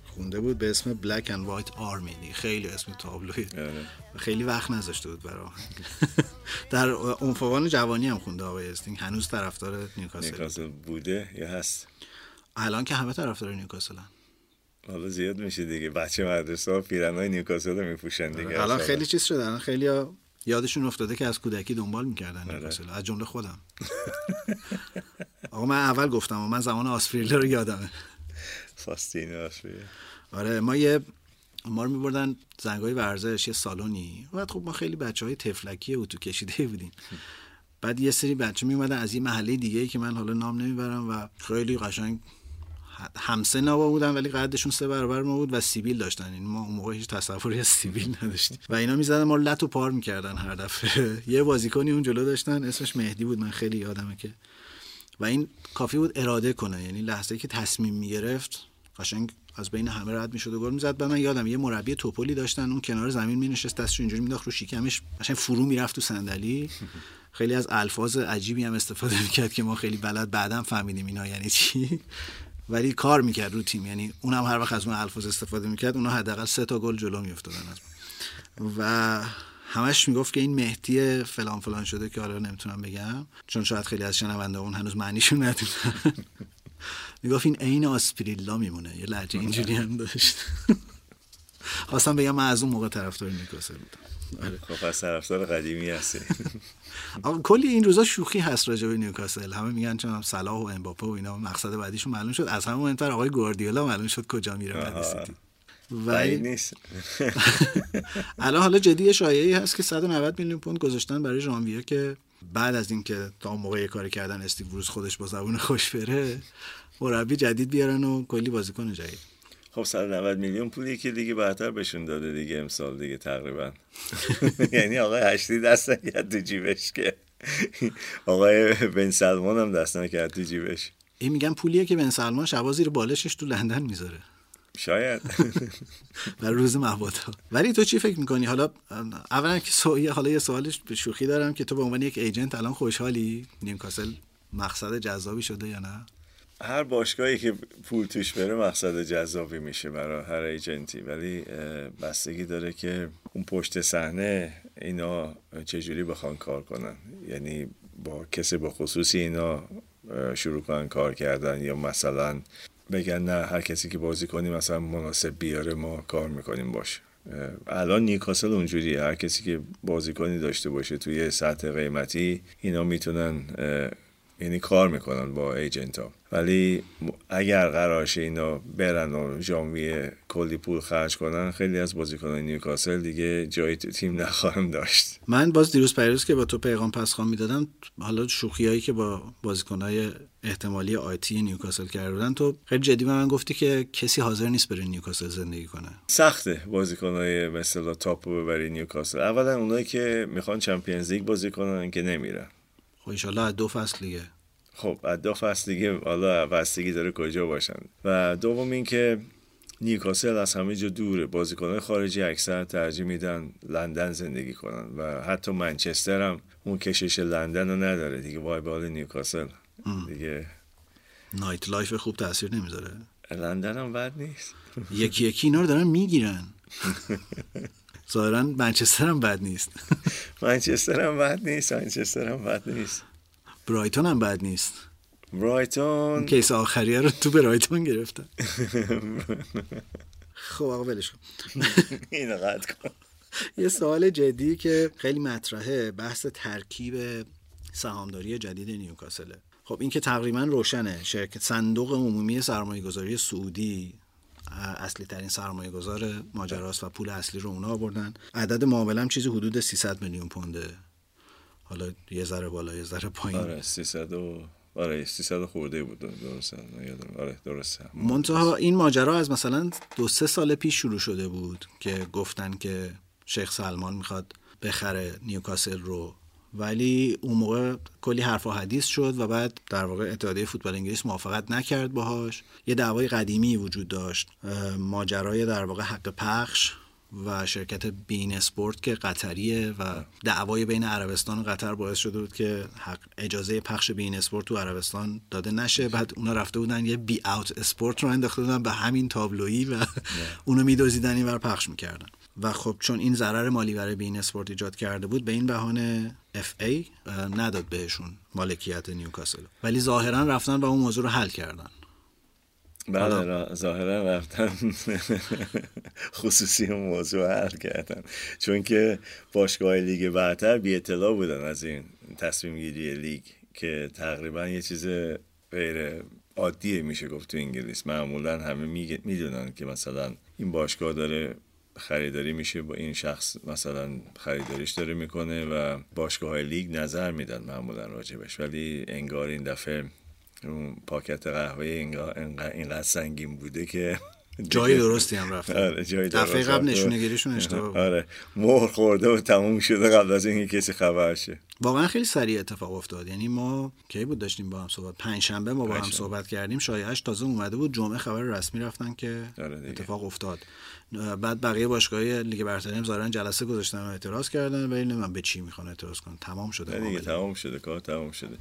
خونده بود به اسم Black and White Army. خیلی اسم تابلوی آره. خیلی وقت نذاشته بود برای آهنگ. در عنفوان جوانی هم خونده آقای استینگ هنوز طرفدار نیوکاسل. نیوکاسل بوده یا هست؟ الان که همه طرفدار نیوکاسلن. حالا زیاد میشه دیگه. بچه مدرسه ها پیرنهای نیوکاسل رو میپوشن دیگه. الان اصلا. خیلی چیز شده. الان خیلی ها یادشون افتاده که از کودکی دنبال می‌کردن آره. نیوکاسل از جمله خودم. <laughs> آقا من اول گفتم و من زمان آسپریله رو یادمه. فاستین آره ما یه ما رو میبردن زنگای ورزش یه سالونی. بعد خب ما خیلی بچه های تفلکی اتو کشیده بودیم. بعد یه سری بچه می اومدن از یه محله دیگه ای که من حالا نام نمی‌برم و خیلی قشنگ همسه نوا بودن ولی قدشون سه برابر ما بود و سیبیل داشتن. این ما اون موقع هیچ تصوری از سیبیل نداشتیم. و اینا می‌زدن ما رو لط و پار می‌کردن هر دفعه. <laughs> یه بازیکنی اون جلو داشتن اسمش مهدی بود. من خیلی یادمه که. و این کافی بود اراده کنه. یعنی لحظه که تصمیم می‌گرفت قشنگ از بین همه رد می‌شد و گل می‌زد. و من یادم یه مربی توپلی داشتن. اون کنار زمین مینشست دستش اینجوری مینداخت رو شکمش قشنگ فرو می‌رفت تو صندلی. <laughs> خیلی از الفاظ عجیبی هم استفاده می‌کرد که ما خیلی بلد بعدم فهمیدیم اینا یعنی چی. ولی کار می‌کرد رو تیم. یعنی اونم هر وقت از اون الفاظ استفاده می‌کرد اونا حداقل سه تا گل جلو میافتادن از. و همش می‌گفت که این مهدی فلان فلان شده که حالا نمی‌تونم بگم. چون شاید خیلی از شنونده اون هنوز معنیشون ندونن <laughs> می‌گفت این عین آسپریلا میمونه. یه لحجه اینجوری هم داشت. <laughs> خواستم بگم من از اون موقع طرفدار نیوکاسل بودم. <laughs> خب پس طرفدار قدیمی هستی. <laughs> آقا کلی این روزا شوخی هست راجع به نیوکاسل. همه میگن چون صلاح و امباپه و اینا مقصد بعدیشون معلوم شد. از همه مهمتر آقای گواردیولا معلوم شد کجا میره بعد. سیتی. ولی نیست. <laughs> الان حالا جدی شایعی هست که 190 میلیون پوند گذاشتن برای ژانویه که بعد از اینکه تا اون موقع یه کاری کردن استیو بروز خودش با زبون خوش بره مربی جدید بیارن و کلی بازیکن جدید. خب 190 میلیون پولی که دیگه برتر بهشون داده دیگه امسال دیگه تقریبا. <laughs> یعنی آقای هشتی دست نکرد تو جیبش که. آقای بن سلمان هم دست نکرد تو جیبش. این میگن پولیه که بن سلمان شبا زیر بالشش تو لندن می‌ذاره. شاید. <laughs> برای روز مبادا ولی تو چی فکر می‌کنی؟ حالا اولا که سو... حالا یه سوالش به شوخی دارم که تو به عنوان یک ایجنت الان خوشحالی؟ نیوکاسل مقصد جذابی شده یا نه؟ هر باشگاهی که پول توش بره مقصد جذابی میشه برای هر ایجنتی. ولی بستگی داره که اون پشت صحنه اینا چجوری بخوان کار کنن. یعنی با کسی به خصوصی اینا شروع کنن کار کردن یا مثلا بگن نه هر کسی که بازی کنی مثلا مناسب بیاره ما کار می‌کنیم باش. الان نیوکاسل اونجوریه. هر کسی که بازیکنی داشته باشه توی سطح قیمتی اینا می‌تونن یعنی کار می‌کنن با ایجنت ها ولی اگر قرارشه اینا برن و ژانویه کلی پول خرج کنن خیلی از بازیکنان نیوکاسل دیگه جایی تو تیم نخواهم داشت. من باز دیروز پریروز که با تو پیغام پسغام می‌دادم حالا شوخی هایی که با بازیکنهای احتمالی آتی نیوکاسل کرده بودن تو خیلی جدی به من گفتی که کسی حاضر نیست بره نیوکاسل زندگی کنه. سخته بازیکنهای مثلا top رو ببری نیوکاسل. اولا اونایی که می‌خوان Champions League بازی کنن که نمیرن. خب ایشالله از دو فصل دیگه. خب از دو فصل دیگه حالا بستگی داره کجا باشن. و دوم اینکه نیوکاسل از همه جا دوره. بازیکنان خارجی اکثر ترجیح میدن لندن زندگی کنن. و حتی منچستر هم اون کشش لندن رو نداره. دیگه وای به نیوکاسل. دیگه nightlife خوب تاثیر نمی‌ذاره. لندن هم بد نیست. یکی یکی اینا رو دارن می‌گیرن. <laughs> ظاهرا منچستر هم بد نیست. <laughs> منچستر هم بد نیست منچستر هم بد نیست. برایتون هم بد نیست. برایتون. case آخریه رو تو برایتون گرفتن <laughs> خب آقا ولش کن. <laughs> اینو قطع کن. یه سوال جدی که خیلی مطرحه بحث ترکیب سهامداری جدید نیوکاسله. خب این که تقریبا روشنه شرکت صندوق عمومی سرمایه گذاری سعودی اصلی ترین سرمایه گذار ماجراست و پول اصلی رو اونا آوردن. عدد معامله هم چیزی حدود 300 میلیون پونده. حالا یه ذره بالا یه ذره پایین. آره 300 و آره 300 خورده بود درسته آره درسته. منتها این ماجرا از مثلا دو سه سال پیش شروع شده بود که گفتن که شیخ سلمان می‌خواد بخره نیوکاسل رو. ولی اون موقع کلی حرف و حدیث شد و بعد در واقع اتحادیه فوتبال انگلیس موافقت نکرد باهاش. یه دعوای قدیمی وجود داشت ماجرای در واقع حق پخش و شرکت beIN Sport که قطریه و دعوای بین عربستان و قطر باعث شده بود که حق اجازه پخش beIN Sport تو عربستان داده نشه. بعد اونا رفته بودن یه beout Sport رو انداخته بودن به همین تابلویی و <laughs> اونو میدزدیدن اینور پخش می‌کردن. و خب چون این ضرر مالی برای beIN Sport ایجاد کرده بود به این بهانه FA نداد بهشون مالکیت نیوکاسل. ولی ظاهرا رفتن و اون موضوع رو حل کردن. بله را- ظاهرا رفتن. <laughs> خصوصی اون موضوع حل کردن. چون که باشگاه لیگ برتر بی اطلاع بودن از این تصمیم گیری لیگ که تقریبا یه چیز غیر عادیه میشه گفت تو انگلیس. معمولا همه می‌دونن که مثلا این باشگاه داره خریداری میشه با این شخص مثلا خریداریش داره می‌کنه و باشگاه های لیگ نظر میدن معمولا راجبش. ولی انگار این دفعه اون پاکت قهوه اینقدر سنگین بوده که جای درستی هم رفتن آره جای درست دفعه قبل رفته. نشونه گیریشون اشتباه بود. آره. مهر خورده و تموم شده قبل از اینکه کسی خبر شه. واقعا خیلی سریع اتفاق افتاد. یعنی ما کی بود داشتیم با هم صحبت؟ پنج شنبه ما با هم. صحبت کردیم. شایعش تازه اومده بود جمعه خبر رسمی رفتن که آره. اتفاق افتاد. بعد بقیه باشگاه لیگ برتری هم ظاهرا جلسه گذاشتن و اعتراض کردن. ولی نمی‌دونم به چی می‌خوان اعتراض کنن. تمام شده دیگه. تمام شده کار تمام شده.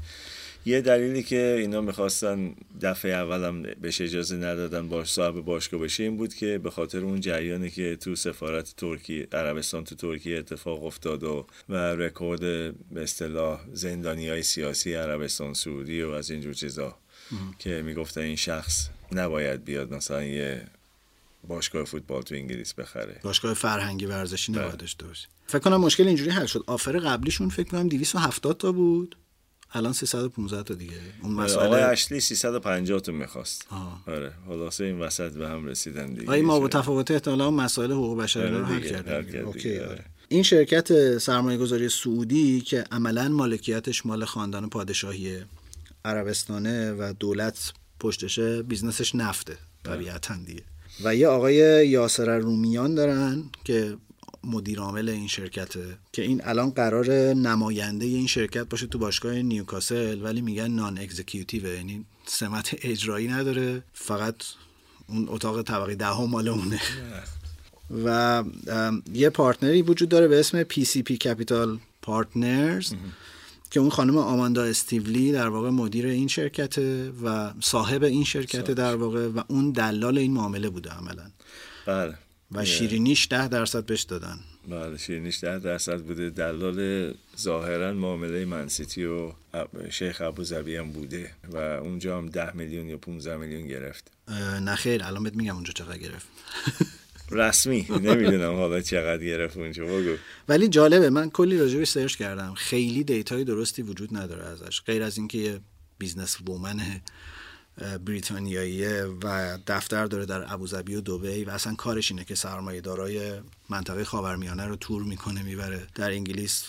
یه دلیلی که اینا می‌خواستن دفعه اولم بهش اجازه ندادن باش صاحب باشگاه بشه این بود که به خاطر اون جریانی که تو سفارت ترکیه عربستان تو ترکیه اتفاق افتاد و و رکورد به اصطلاح زندانی های سیاسی عربستان سعودی و از اینجور چیزا که می‌گفتن این شخص نباید بیاد مثلا یه باشگاه فوتبال تو انگلیس بخره. باشگاه فرهنگی ورزشی بله. نباید داشته باشه فکر کنم مشکل اینجوری حل شد. آفر قبلیشون فکر کنم 270 تا بود. الان 315 تا دیگه. اون آقای مسئله اشلی 350 تو می‌خواست. آه. آره خلاصه این وسط به هم رسیدن دیگه. آیا ما با تفاوت احتمالا اون مسائل حقوق بشری آره رو حل دیگه، حل کردیم کرد اوکی. آره. آره. این شرکت سرمایه گذاری سعودی که عملا مالکیتش مال خاندان پادشاهی عربستانه و دولت پشتشه business ش نفته طبیعتا دیگه. و یه آقای یاسر رومیان دارن که مدیر عامل این شرکته. که این الان قراره نماینده این شرکت باشه تو باشگاه نیوکاسل ولی میگن non-executive یعنی سمت اجرایی نداره. فقط اون اتاق طبقه دهم مال اونه. <laughs> و یه partner ی وجود داره به اسم PCP Capital Partners که اون خانم آماندا استیولی در واقع مدیر این شرکته و صاحب این شرکت در واقع و اون دلال این معامله بوده عملا. بله. و شیرینیش ده درصد بهش دادن. بله شیرینیش ده درصد بوده. دلال ظاهرا معامله منسیتی و شیخ ابوظبی هم بوده و اونجا هم ده میلیون یا 15 میلیون گرفت. نه خیر الان بهت میگم اونجا چقدر گرفت. <laughs> رسمی نمی‌دونم حالا چقدر گرفت اونجا بگو. ولی جالبه من کلی راجبش سرچ کردم. خیلی data ی درستی وجود نداره ازش. غیر از اینکه یه businesswoman اه، بریتانیاییه و دفتر داره در ابوظبی و دبی و اصلا کارش اینه که سرمایه دارای منطقه خاورمیانه رو تور می‌کنه می‌بره. در انگلیس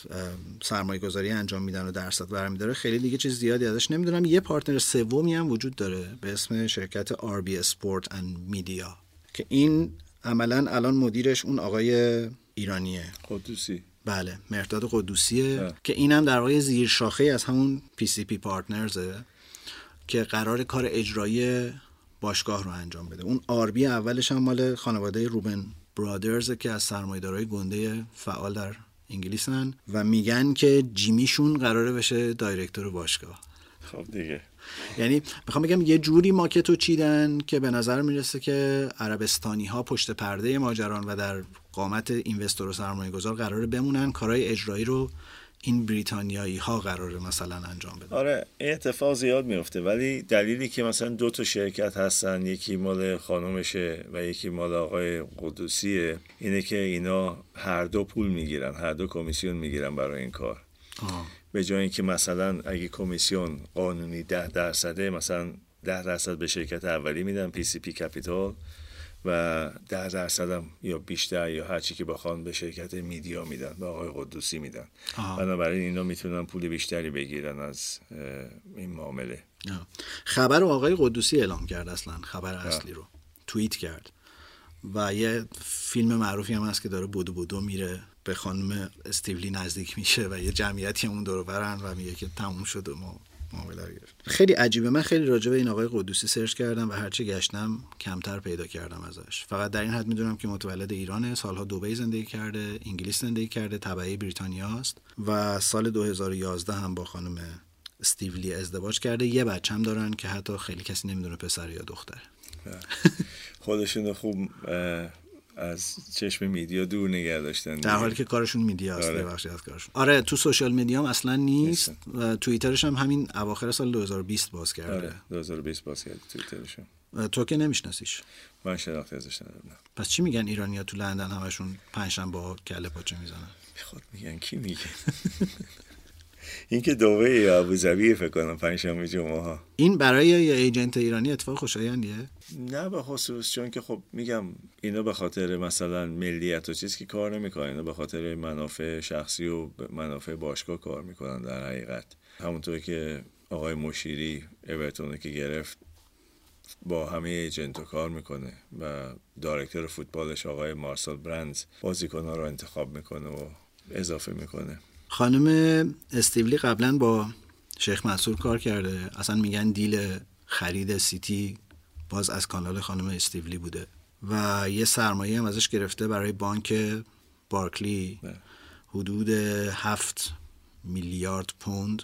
سرمایه گذاری انجام میدن و درصد برمیداره. خیلی دیگه چیز زیادی ازش نمی‌دونم. یه partner سومی هم وجود داره به اسم شرکت RB Sport and Media که این عملا الان مدیرش اون آقای ایرانیه. قدوسی. بله مهرداد قدوسیه بله. که اینم در واقع زیر شاخه از همون PCP Partners ه که قراره کار اجرایی باشگاه رو انجام بده. اون RB اولش هم مال خانواده Reuben Brothers که از سرمایه‌دارای گنده فعال در انگلیسن و میگن که جیمیشون قراره بشه director باشگاه. خب دیگه. یعنی می‌خوام بگم یه جوری ماکتو چیدن که به نظر می‌رسه که عربستانی ها پشت پرده ماجران و در قامت اینوستور و سرمایه گذار قراره بمونن کارهای اجرایی رو این بریتانیایی ها قراره مثلا انجام بدن آره این اتفاق زیاد میفته ولی دلیلی که مثلا دو تا شرکت هستن یکی مال خانمشه و یکی مال آقای قدوسیه اینه که اینا هر دو پول می‌گیرن هر دو کمیسیون می‌گیرن برای این کار. آه. به جای اینکه مثلا اگه کمیسیون قانونی ده درصده مثلا ده درصد به شرکت اولی میدن PCP Capital و ده درصد هم یا بیشتر یا هر چی که بخوان به شرکت media میدن به آقای قدوسی میدن. بنابراین اینا می‌تونن پول بیشتری بگیرن از این معامله. آه. خبر رو آقای قدوسی اعلام کرد اصلا خبر اصلی رو. توییت کرد. و یه فیلم معروفی هم هست که داره بودو بودو میره به خانم استیولی نزدیک میشه و یه جمعیتی اون دور و برن و میگه که تموم شد و ما گرفت خیلی عجیبه. من خیلی راجع به این آقای قدوسی سرچ کردم و هرچی گشتم کمتر پیدا کردم ازش. فقط در این حد می‌دونم که متولد ایرانه سالها دبی زندگی کرده انگلیس زندگی کرده تبعی بریتانیاست و سال 2011 هم با خانم استیولی ازدواج کرده. یه بچه هم دارن که حتی خیلی کسی نمی‌دونه پسر یا دختر خودشون خوب از چشم میدیا دور نگه داشتن در حالی که کارشون میدیاست آره. از کارشون. آره تو سوشال میدیا هم اصلا نیست و توییترش هم همین اواخر سال 2020 باز کرده. آره 2020 باز کرد توییترشون تو که نمیشناسیش؟ من شناخته ازش ندارم پس چی میگن ایرانیا تو لندن همشون پنجشنبه با کله پاچه می‌زنن؟ خود میگن کی میگه؟ <laughs> این که دوبه ابوظبی فکر کنم پنجشنبه جمعه ها این برای یه ایجنت ایرانی اتفاق خوشایندیه؟ نه به خصوص چون که خب میگم اینا به خاطر مثلا ملیت و چیز که کار نمی‌کنن اینا به خاطر منافع شخصی و منافع باشگاه کار می‌کنن در حقیقت. همونطور که آقای مشیری اورتون که گرفت با همه ایجنت کار می‌کنه و دایرکتور فوتبالش آقای مارسل برندز بازیکن رو انتخاب می‌کنه و اضافه می‌کنه. خانم استیولی قبلا با شیخ منصور کار کرده. اصلا میگن دیل خرید سیتی باز از کانال خانم استیولی بوده. و یه سرمایه هم ازش گرفته برای بانک بارکلی. نه. حدود هفت میلیارد پوند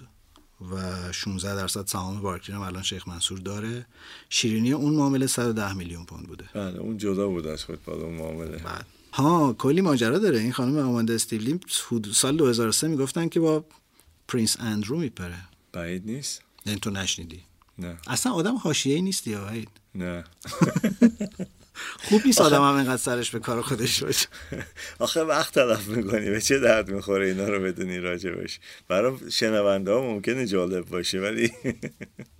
و 16 درصد سهام بارکلی هم الان شیخ منصور داره. شیرینی اون معامله 110 میلیون پوند بوده. بله اون جدا بود از فوتبال اون معامله. بعد ها کلی ماجرا داره. این خانم آماندا حدود سال 2003 می‌گفتن که با پرنس اندرو میپره. بعید نیست؟ این تو نشنیدی؟ نه. اصلا آدم حاشیه‌ای نیستی یا نه. <laughs> خوب نیست آدم هم اینقدر سرش به کار خودش باشه. <laughs> آخه وقت تلف می‌کنی. به چه درد می‌خوره اینا رو بدونی راجبش؟ برای شنونده ها ممکنه جالب باشه ولی <laughs>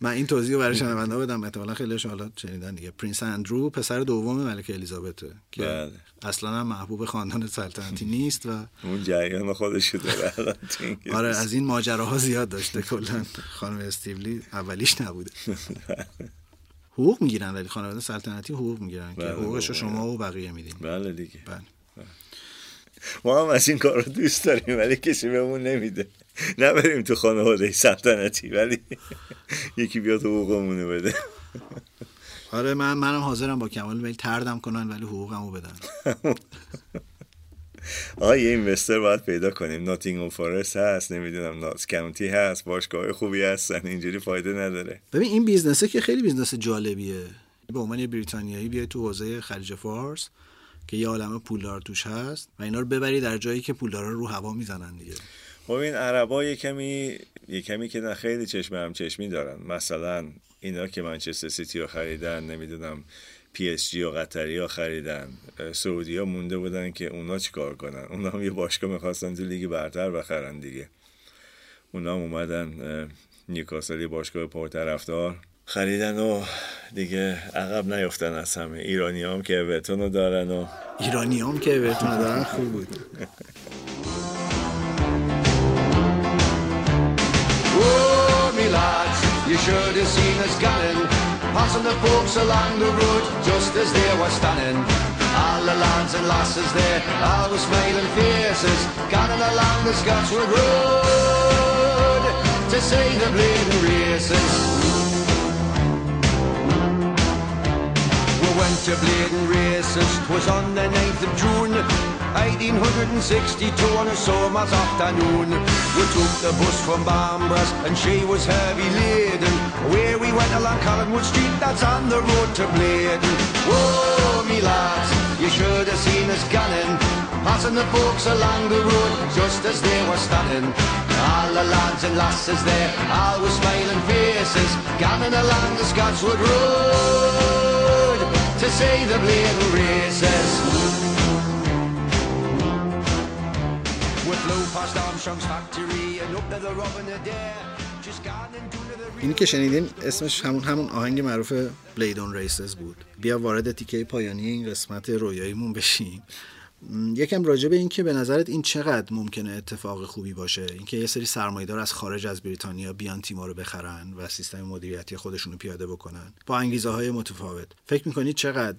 من این توضیح رو برای شنونده بدم. احتمالا خیلی حالا شنیدن دیگه. پرنس اندرو پسر دوم ملکه الیزابته که بله. اصلا هم محبوب خاندان سلطنتی نیست و اون جریان خودش داره. <laughs> آره از این ماجراها زیاد داشته. کلا خانم استیولی اولیش نبوده. <laughs> حقوق می‌گیرن ولی خانواده سلطنتی حقوق می‌گیرن که بله، حقوقش رو بله. شما و بقیه میدین. بله دیگه. بله. ما هم از این کار رو دوست داریم ولی کسی بهمون نمیده. <laughs> نبریم تو خانواده سلطنتی ولی <laughs> یکی بیاد حقوقمونو بده. <laughs> آره من منم حاضرم با کمال میل تردم کنن ولی حقوقمو بدن. آقا یه اینوستر باید پیدا کنیم. ناتینگهام فارست هست نمی‌دونم ناتس کانتی هست باشگاه خوبی هستن اینجوری فایده نداره. ببین این business ه که خیلی business جالبیه. به عنوان یه بریتانیایی بیای تو حوزه خلیج فارس که یه عالمه پولدار توش هست و اینا رو ببری در جایی که پولدارا رو هوا می‌زنن دیگه. خب این عربا یه کمی یه کمی که نه خیلی چشم هم چشمی دارن. مثلا اینا که منچستر سیتی رو خریدن نمی‌دونم پی اس جی و قطری ها خریدن. سعودی ها مونده بودن که اونا چیکار کنن؟ اونا هم یه باشگاه می‌خواستن تو لیگ برتر بخرن دیگه. اونا هم اومدن نیوکاسل باشگاه پرطرفدار خریدن و دیگه عقب نیفتن از همه. ایرانی هم که اورتون رو دارن و ایرانی هم که بهتون دارن خوب بود. <laughs> you should have seen us gunning, passing the folks along the road just as they were standing. All the lads and lasses there, all with smiling faces, gunning along the Scotswood Road to see the bleeding races. We went to bleeding races, 'twas on the 9th of June 1862 on a summer's afternoon. We took the bus from Bambras and she was heavy laden. Where we went along Collingwood Street, that's on the road to Bladen. Whoa, me lads, you should have seen us gunning Passing the folks along the road just as they were standing All the lads and lasses there, all with smiling faces Gunning along the Scotswood Road to see the bleeding races اینی که شنیدین اسمش همون همون آهنگ معروف بلیدون ریسز بود. بیا وارد تیکه پایانی این قسمت رویاییمون بشیم. یکم راجع به این که به نظرت این چقدر ممکنه اتفاق خوبی باشه؟ اینکه یه سری سرمایه‌دار از خارج از بریتانیا بیان تیما رو بخرن و سیستم مدیریتی خودشون رو پیاده بکنن. با انگیزه های متفاوت. فکر می‌کنید چقدر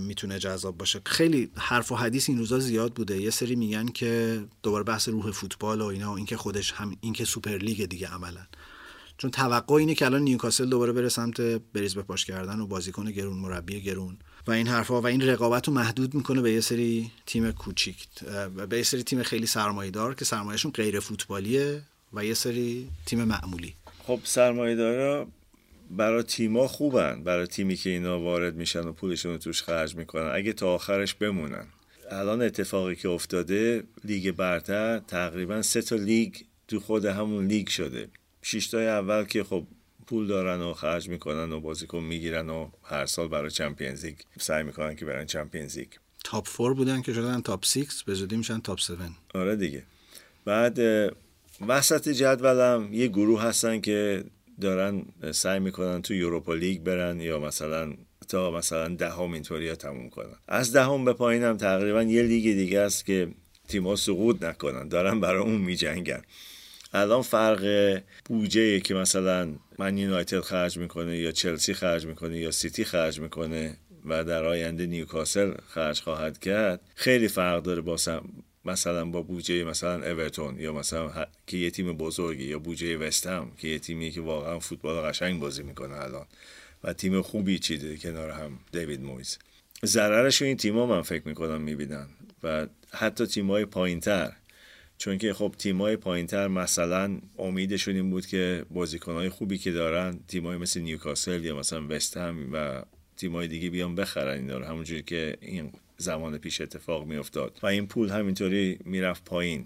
می‌تونه جذاب باشه. خیلی حرف و حدیث این روزا زیاد بوده. یه سری میگن که دوباره بحث روح فوتبال و اینا و اینکه خودش هم اینکه سوپر لیگ دیگه عملا. چون توقع اینه که الان نیوکاسل دوباره بره سمت بریز به پاش کردن و بازیکن گرون مربی گرون. و این حرفها و این رقابت رو محدود می‌کنه به یه سری تیم کوچیک. به یه سری تیم خیلی سرمایه‌دار که سرمایهشون غیر فوتبالیه و یه سری تیم معمولی. خب سرمایه برای تیما خوبن برای تیمی که اینا وارد میشن و پولشون رو توش خرج می‌کنن. اگه تا آخرش بمونن. الان اتفاقی که افتاده لیگ برتر تقریبا سه تا لیگ تو خود همون لیگ شده. شیشتای اول که خب پول دارن و خرج می‌کنن و بازیکن می‌گیرن و هر سال برای Champions League سعی می‌کنن که برن Champions League. top four بودن که شدن top 6 به زودی میشن top 7 آره دیگه. بعد وسط جدولم یه گروه هستن که دارن سعی می‌کنن تو Europa League برن یا مثلا تا مثلا دهم اینطوری ها تموم کنن. از دهم به پایینم تقریبا یه لیگ دیگه است که تیم‌ها سقوط نکنن دارن برای اون میجنگن. الان فرق بودجه که مثلا من یونایتد خرج می‌کنه یا چلسی خرج می‌کنه یا سیتی خرج می‌کنه و در آینده نیوکاسل خرج خواهد کرد خیلی فرق داره با سم- مثلا با بودجه مثلا اورتون یا مثلا ه- که یه تیم بزرگی یا بودجه وستهم که یه تیمی که واقعا فوتبال قشنگ بازی می‌کنه الان و تیم خوبی چیده کنار هم دیوید مویز. ضررش این تیما من فکر می‌کنم می‌بینن و حتی تیمای پایینتر. چون که خب تیمای پایینتر مثلا امیدشون این بود که بازیکنهای خوبی که دارن تیمای مثل نیوکاسل یا مثلا وستهم و تیمای دیگه بیان بخرن اینا رو. همونجوری که این زمان پیش اتفاق میافتاد. و این پول همینطوری می‌رفت پایین.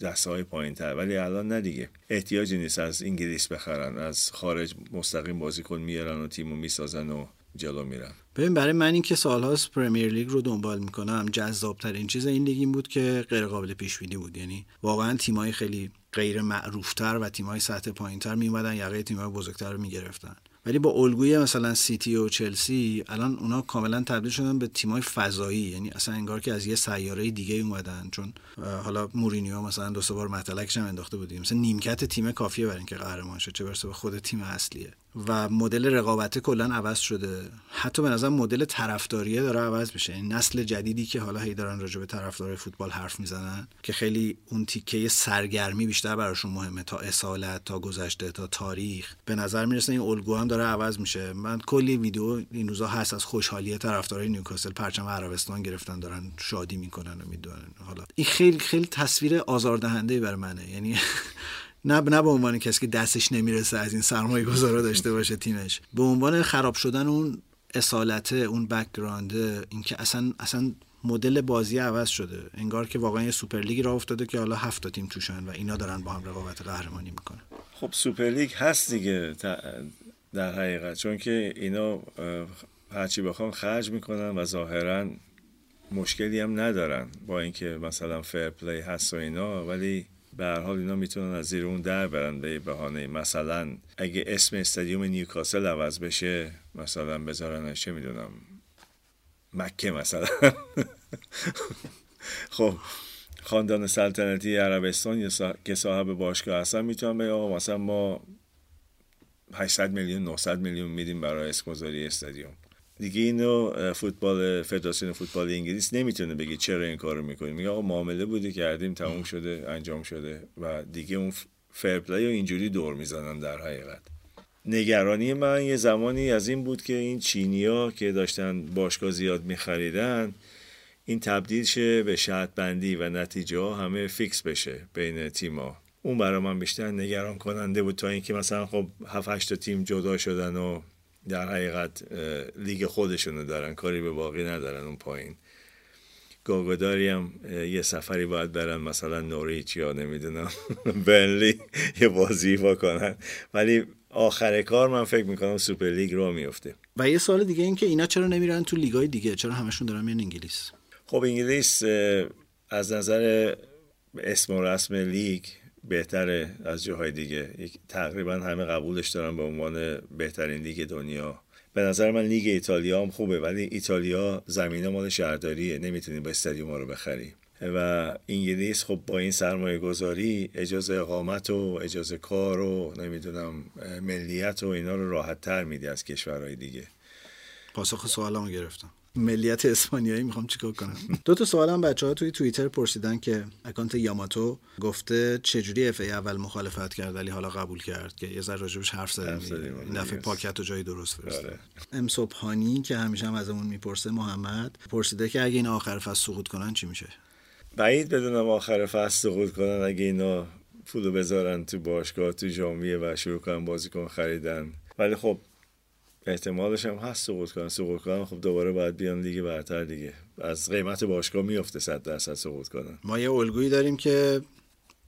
دسته های پایین تر ولی الان نه دیگه. احتیاجی نیست از انگلیس بخرن. از خارج مستقیم بازیکن میارن و تیمو می‌سازن و جلو میرن. ببین برای من این که سالهاست Premier League رو دنبال می‌کنم جذاب ترین چیز این لیگ این بود که غیر قابل پیش بینی بود. یعنی واقعا تیمای خیلی غیر معروفتر و تیمای سطح پایینتر میومدن یقه تیمای بزرگتر رو می‌گرفتن. ولی با الگوی مثلا سیتی و چلسی الان اونا کاملا تبدیل شدن به تیمای فضایی. یعنی اصلا انگار که از یه سیاره دیگه اومدن. چون حالا مورینیو مثلا دو سه بار متلکش هم انداخته بودیم. مثلا نیمکت تیم کافیه برای اینکه قهرمان شه. چه برسه به خود تیم اصلیه. و مدل رقابت کلا عوض شده. حتی به نظر مدل طرفداریه داره عوض میشه این نسل جدیدی که حالا هی دارن راجع به طرفدار فوتبال حرف می‌زنن که خیلی اون تیکه سرگرمی بیشتر براشون مهمه تا اصالت تا گذشته تا تاریخ. به نظر می‌رسه این الگو هم داره عوض میشه. من کلی ویدیو این روزا هست از خوشحالی طرفدارای نیوکاسل. پرچم عربستان گرفتن دارن شادی می‌کنن و می‌دونن. حالا این خیلی خیلی تصویر آزاردهنده برای منه. یعنی <laughs> نه نه به عنوان کسی که دستش نمی‌رسه از این سرمایه گذارا داشته باشه تیمش. به عنوان خراب شدن اون اصالته اون background اینکه اصلا اصلا مدل بازی عوض شده. انگار که واقعا یه سوپر لیگ راه افتاده که حالا هفت تیم توشن و اینا دارن با هم رقابت قهرمانی می‌کنن. خب سوپر لیگ هست دیگه در حقیقت. چون که اینا هرچی بخوان خرج می‌کنن و ظاهرا مشکلی هم ندارن با اینکه مثلا fair play هست و اینا ولی به هر حال اینا می‌تونن از زیر اون در برن به بهانه. مثلا اگه اسم استادیوم نیوکاسل عوض بشه مثلا بذارنش چه می‌دونم مکه مثلا. <laughs> خب خاندان سلطنتی عربستان که صاحب باشگاه هستن می‌تونن بگن آقا مثلا ما 800 میلیون 900 میلیون میدیم برای اسمگذاری استادیوم. دیگه اینو فوتبال فدراسیون فوتبال انگلیس نمی‌تونه بگه چرا این کارو می‌کنیم میگه آقا معامله بودی کردیم تموم شده انجام شده و دیگه اون fair play رو اینجوری دور می‌زنن در حقیقت. نگرانی من یه زمانی از این بود که این چینیا که داشتن باشگاه زیاد میخریدن این تبدیل شه به شرط بندی و نتیجه ها همه fix بشه بین تیما اون برای من بیشتر نگران کننده بود تا اینکه مثلا خب 7 8 تا تیم جدا شدن و در حقیقت لیگ خودشونو دارن کاری به باقی ندارن اون پایین. گهگداری هم یه سفری باید برن مثلا نوریچ یا نمی‌دونم <laughs> برنلی یه بازی بکنن. ولی آخر کار من فکر می‌کنم سوپر لیگ راه میفته و یه سوال دیگه این که اینا چرا نمیرن تو لیگای دیگه؟ چرا همشون دارن میان انگلیس؟ خب انگلیس از نظر اسم و رسم لیگ بهتره از جاهای دیگه. تقریبا همه قبولش دارن به عنوان بهترین لیگ دنیا. به نظر من لیگ ایتالیا هم خوبه ولی ایتالیا زمینه مال شهرداریه. نمی‌تونی با استادیوم رو بخری. و انگلیس خب با این سرمایه گذاری اجازه اقامت و اجازه کار و نمی‌دونم ملیت و اینا رو راحت تر میده از کشورهای دیگه. پاسخ سوالمو گرفتم. ملیت اسپانیایی می‌خوام چیکار کنم؟ دو تا سوالم بچه ها توی توییتر پرسیدن که اکانت یاماتو گفته چجوری FA اول مخالفت کرد ولی حالا قبول کرد که یه ذره راجبش حرف زدیم این دفعه. پاکت و جای درست فرستاد. آره. ام صبحانی که همیشه هم ازمون می‌پرسه محمد پرسیده که اگه این آخر فصل سقوط کنن چی میشه؟ بعید بدونم آخر فصل سقوط کنن اگه اینا پولو بذارن تو باشگاه تو جامعه و شروع کنن بازیکن خریدن. ولی خب احتمالش هم هست سقوط کنن. سقوط کنن خب دوباره باید بیان لیگ برتر دیگه. از قیمت باشگاه میفته صد درصد سقوط کنن. ما یه الگویی داریم که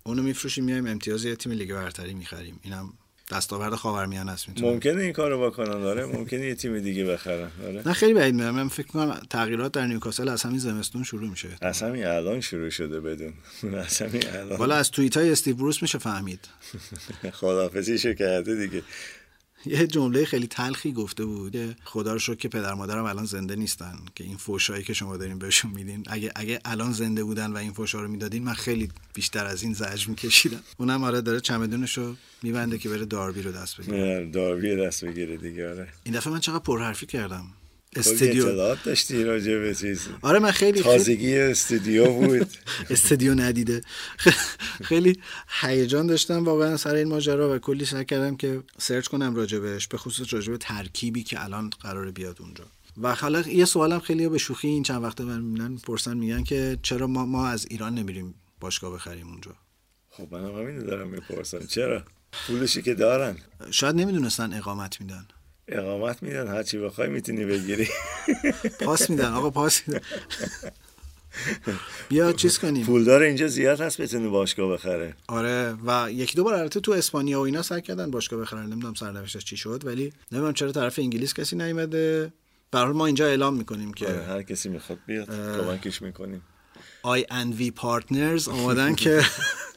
اونو میفروشیم میایم امتیاز یه تیم لیگ برتری می‌خریم. اینم دستاورد خاورمیانه است می‌تونه ممکنه این کارو بکنن آره. ممکنه یه تیم دیگه بخرن آره. نه خیلی بعید می‌دونم. من فکر کنم تغییرات در نیوکاسل از همین زمستون شروع میشه. از همین الان شروع شده بدون. <laughs> از همین والا الان از توییت های استیو بروس میشه فهمید. <laughs> خدافزیشو کرده دیگه. یه جمله خیلی تلخی گفته بود که خدا رو شکر که پدر مادرم الان زنده نیستن که این فوشایی که شما دارین بهشون میدین اگه اگه الان زنده بودن و این فوشا رو می‌دادین من خیلی بیشتر از این زجر میکشیدم. اونم آره داره چمدونش رو میبنده که بره داربی رو دست بگیره. داروی دست بگیره دیگه آره. این دفعه من چقدر پرحرفی کردم. استودیو اطلاعات داشتی راجع به چیز. آره من خیلی خیلی تازگی استودیو بود. <laughs> استودیو ندیده. <laughs> خیلی هیجان داشتم واقعا سر این ماجرا و کلی سعی کردم که سرچ کنم راجبش به خصوص راجب ترکیبی که الان قرار بیاد اونجا. و حالا یه سوالم خیلی به شوخی این چند وقته من می‌بینن پرسن میگن که چرا ما, ما از ایران نمیریم باشگاه بخریم اونجا؟ خب منم همین دارم می‌پرسم. چرا؟ پولشی که دارن. شاید نمی‌دونستن اقامت میدن. اقامت میدن. هرچی بخوای می‌تونی بگیری. <laughs> پاس میدن آقا پاس میدن. بیا چیز کنیم. پولدار اینجا زیاد هست بتونه باشگاه بخره. آره و یکی دو بار البته تو اسپانیا و اینا سعی کردن باشگاه بخرن. نمی‌دونم سرنوشتش چی شد ولی نمی‌دونم چرا طرف انگلیس کسی نیومده. به هر حال ما اینجا اعلام می‌کنیم که آره، هر کسی می‌خواد بیاد کمکش می‌کنیم. INV Partners آمادن که <laughs>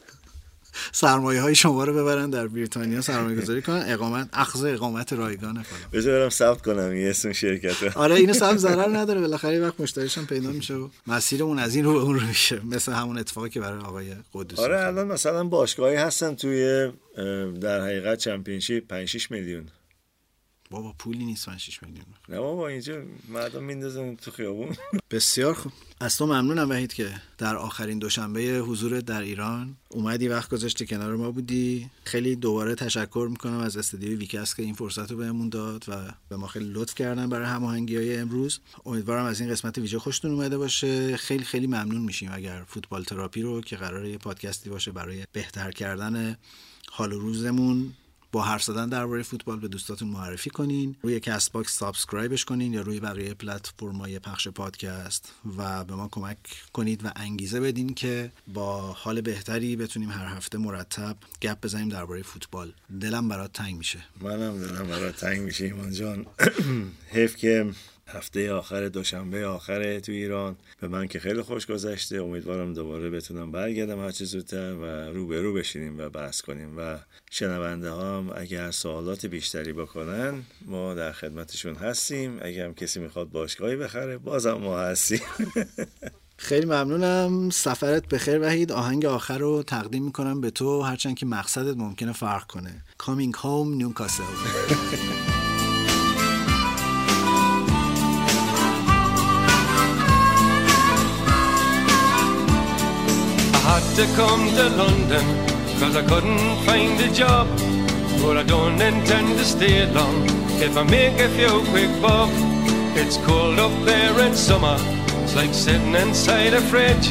سرمایه های شما رو ببرن در بریتانیا سرمایه گذاری کنن. اقامت اخذ اقامت رایگان فلان. بذار برم ثبت کنم این اسم شرکت رو آره اینو ثبت <laughs> ضرر نداره. بالاخره یه وقت مشتریش هم پیدا میشه و مسیرمون از این رو به اون رو میشه. مثل همون اتفاقی که برای آقای قدوسی آره. الان مثلا باشگاهی هستن توی در حقیقت Championship 5 6 میلیون. بابا پولی نیست من 6 میلیون. نه بابا اینجا مردم میندازن تو خیابون. <laughs> بسیار خوب. از تو ممنونم وحید که در آخرین دوشنبه حضور در ایران اومدی وقت گذاشتی کنار ما بودی. خیلی دوباره تشکر می‌کنم از استودیوی ویکس که این فرصت رو بهمون داد و به ما خیلی لطف کردن برای هماهنگی های امروز. امیدوارم از این قسمت ویژه خوشتون اومده باشه. خیلی خیلی ممنون میشیم اگر فوتبال تراپی رو که قراره یه پادکستی باشه برای بهتر کردن حال و روزمون. با حرف زدن درباره فوتبال به دوستاتون معرفی کنین. روی Castbox subscribe ش کنین یا روی بقیه پلتفرم‌های پخش پادکست و به ما کمک کنید و انگیزه بدین که با حال بهتری بتونیم هر هفته مرتب گپ بزنیم درباره فوتبال. دلم برات تنگ میشه. منم دلم برات تنگ میشه ایمان جان. <clears throat> حیف که هفته آخر دوشنبه آخر تو ایران. به من که خیلی خوش گذشته. امیدوارم دوباره بتونم برگردم هر چه زودتر و رو به رو بشینیم و بحث کنیم. و شنونده ها هم اگر سوالات بیشتری بکنن ما در خدمتشون هستیم. اگر هم کسی می‌خواد باشگاهی بخره بازم ما هستیم. <laughs> خیلی ممنونم. سفرت به خیر وحید. آهنگ آخر رو تقدیم می‌کنم به تو. هرچند که مقصدت ممکنه فرق کنه. Coming Home Newcastle. <laughs> to come to London Cause I couldn't find a job. But I don't intend to stay long If I make a few quick bob. It's cold up there in summer It's like sitting inside a fridge.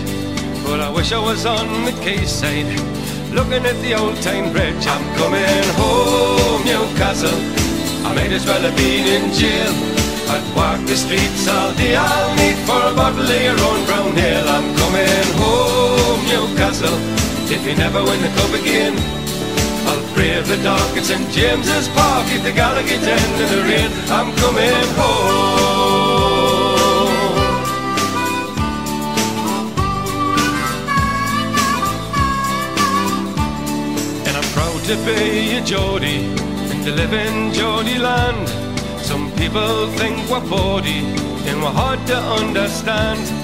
But I wish I was on the quayside Looking at the old time bridge. I'm coming home, Newcastle. I might as well have been in jail. I'd walk the streets all day I'll need for a bottle of your own brown ale I'm coming home, Oh, Newcastle If you never win the cup again. I'll brave the dark at St James's Park If the Gallagher end in the rain. I'm coming home. And I'm proud to be a Geordie And to live in Geordie land. Some people think we're bawdy And we're hard to understand. And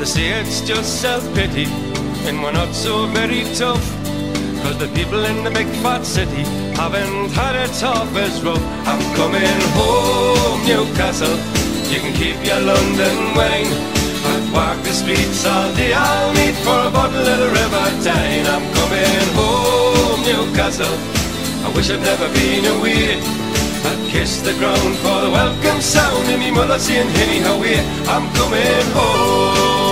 they say it's just self-pity And we're not so very tough Cause the people in the big fat city Haven't had it half as rough I'm coming home, Newcastle You can keep your London wine. I'd walk the streets all day. I'll meet for a bottle of the River Tyne. I'm coming home, Newcastle. I wish I'd never been away. I'd kiss the ground for the welcome sound of me mother saying, hey, how are? I'm coming home.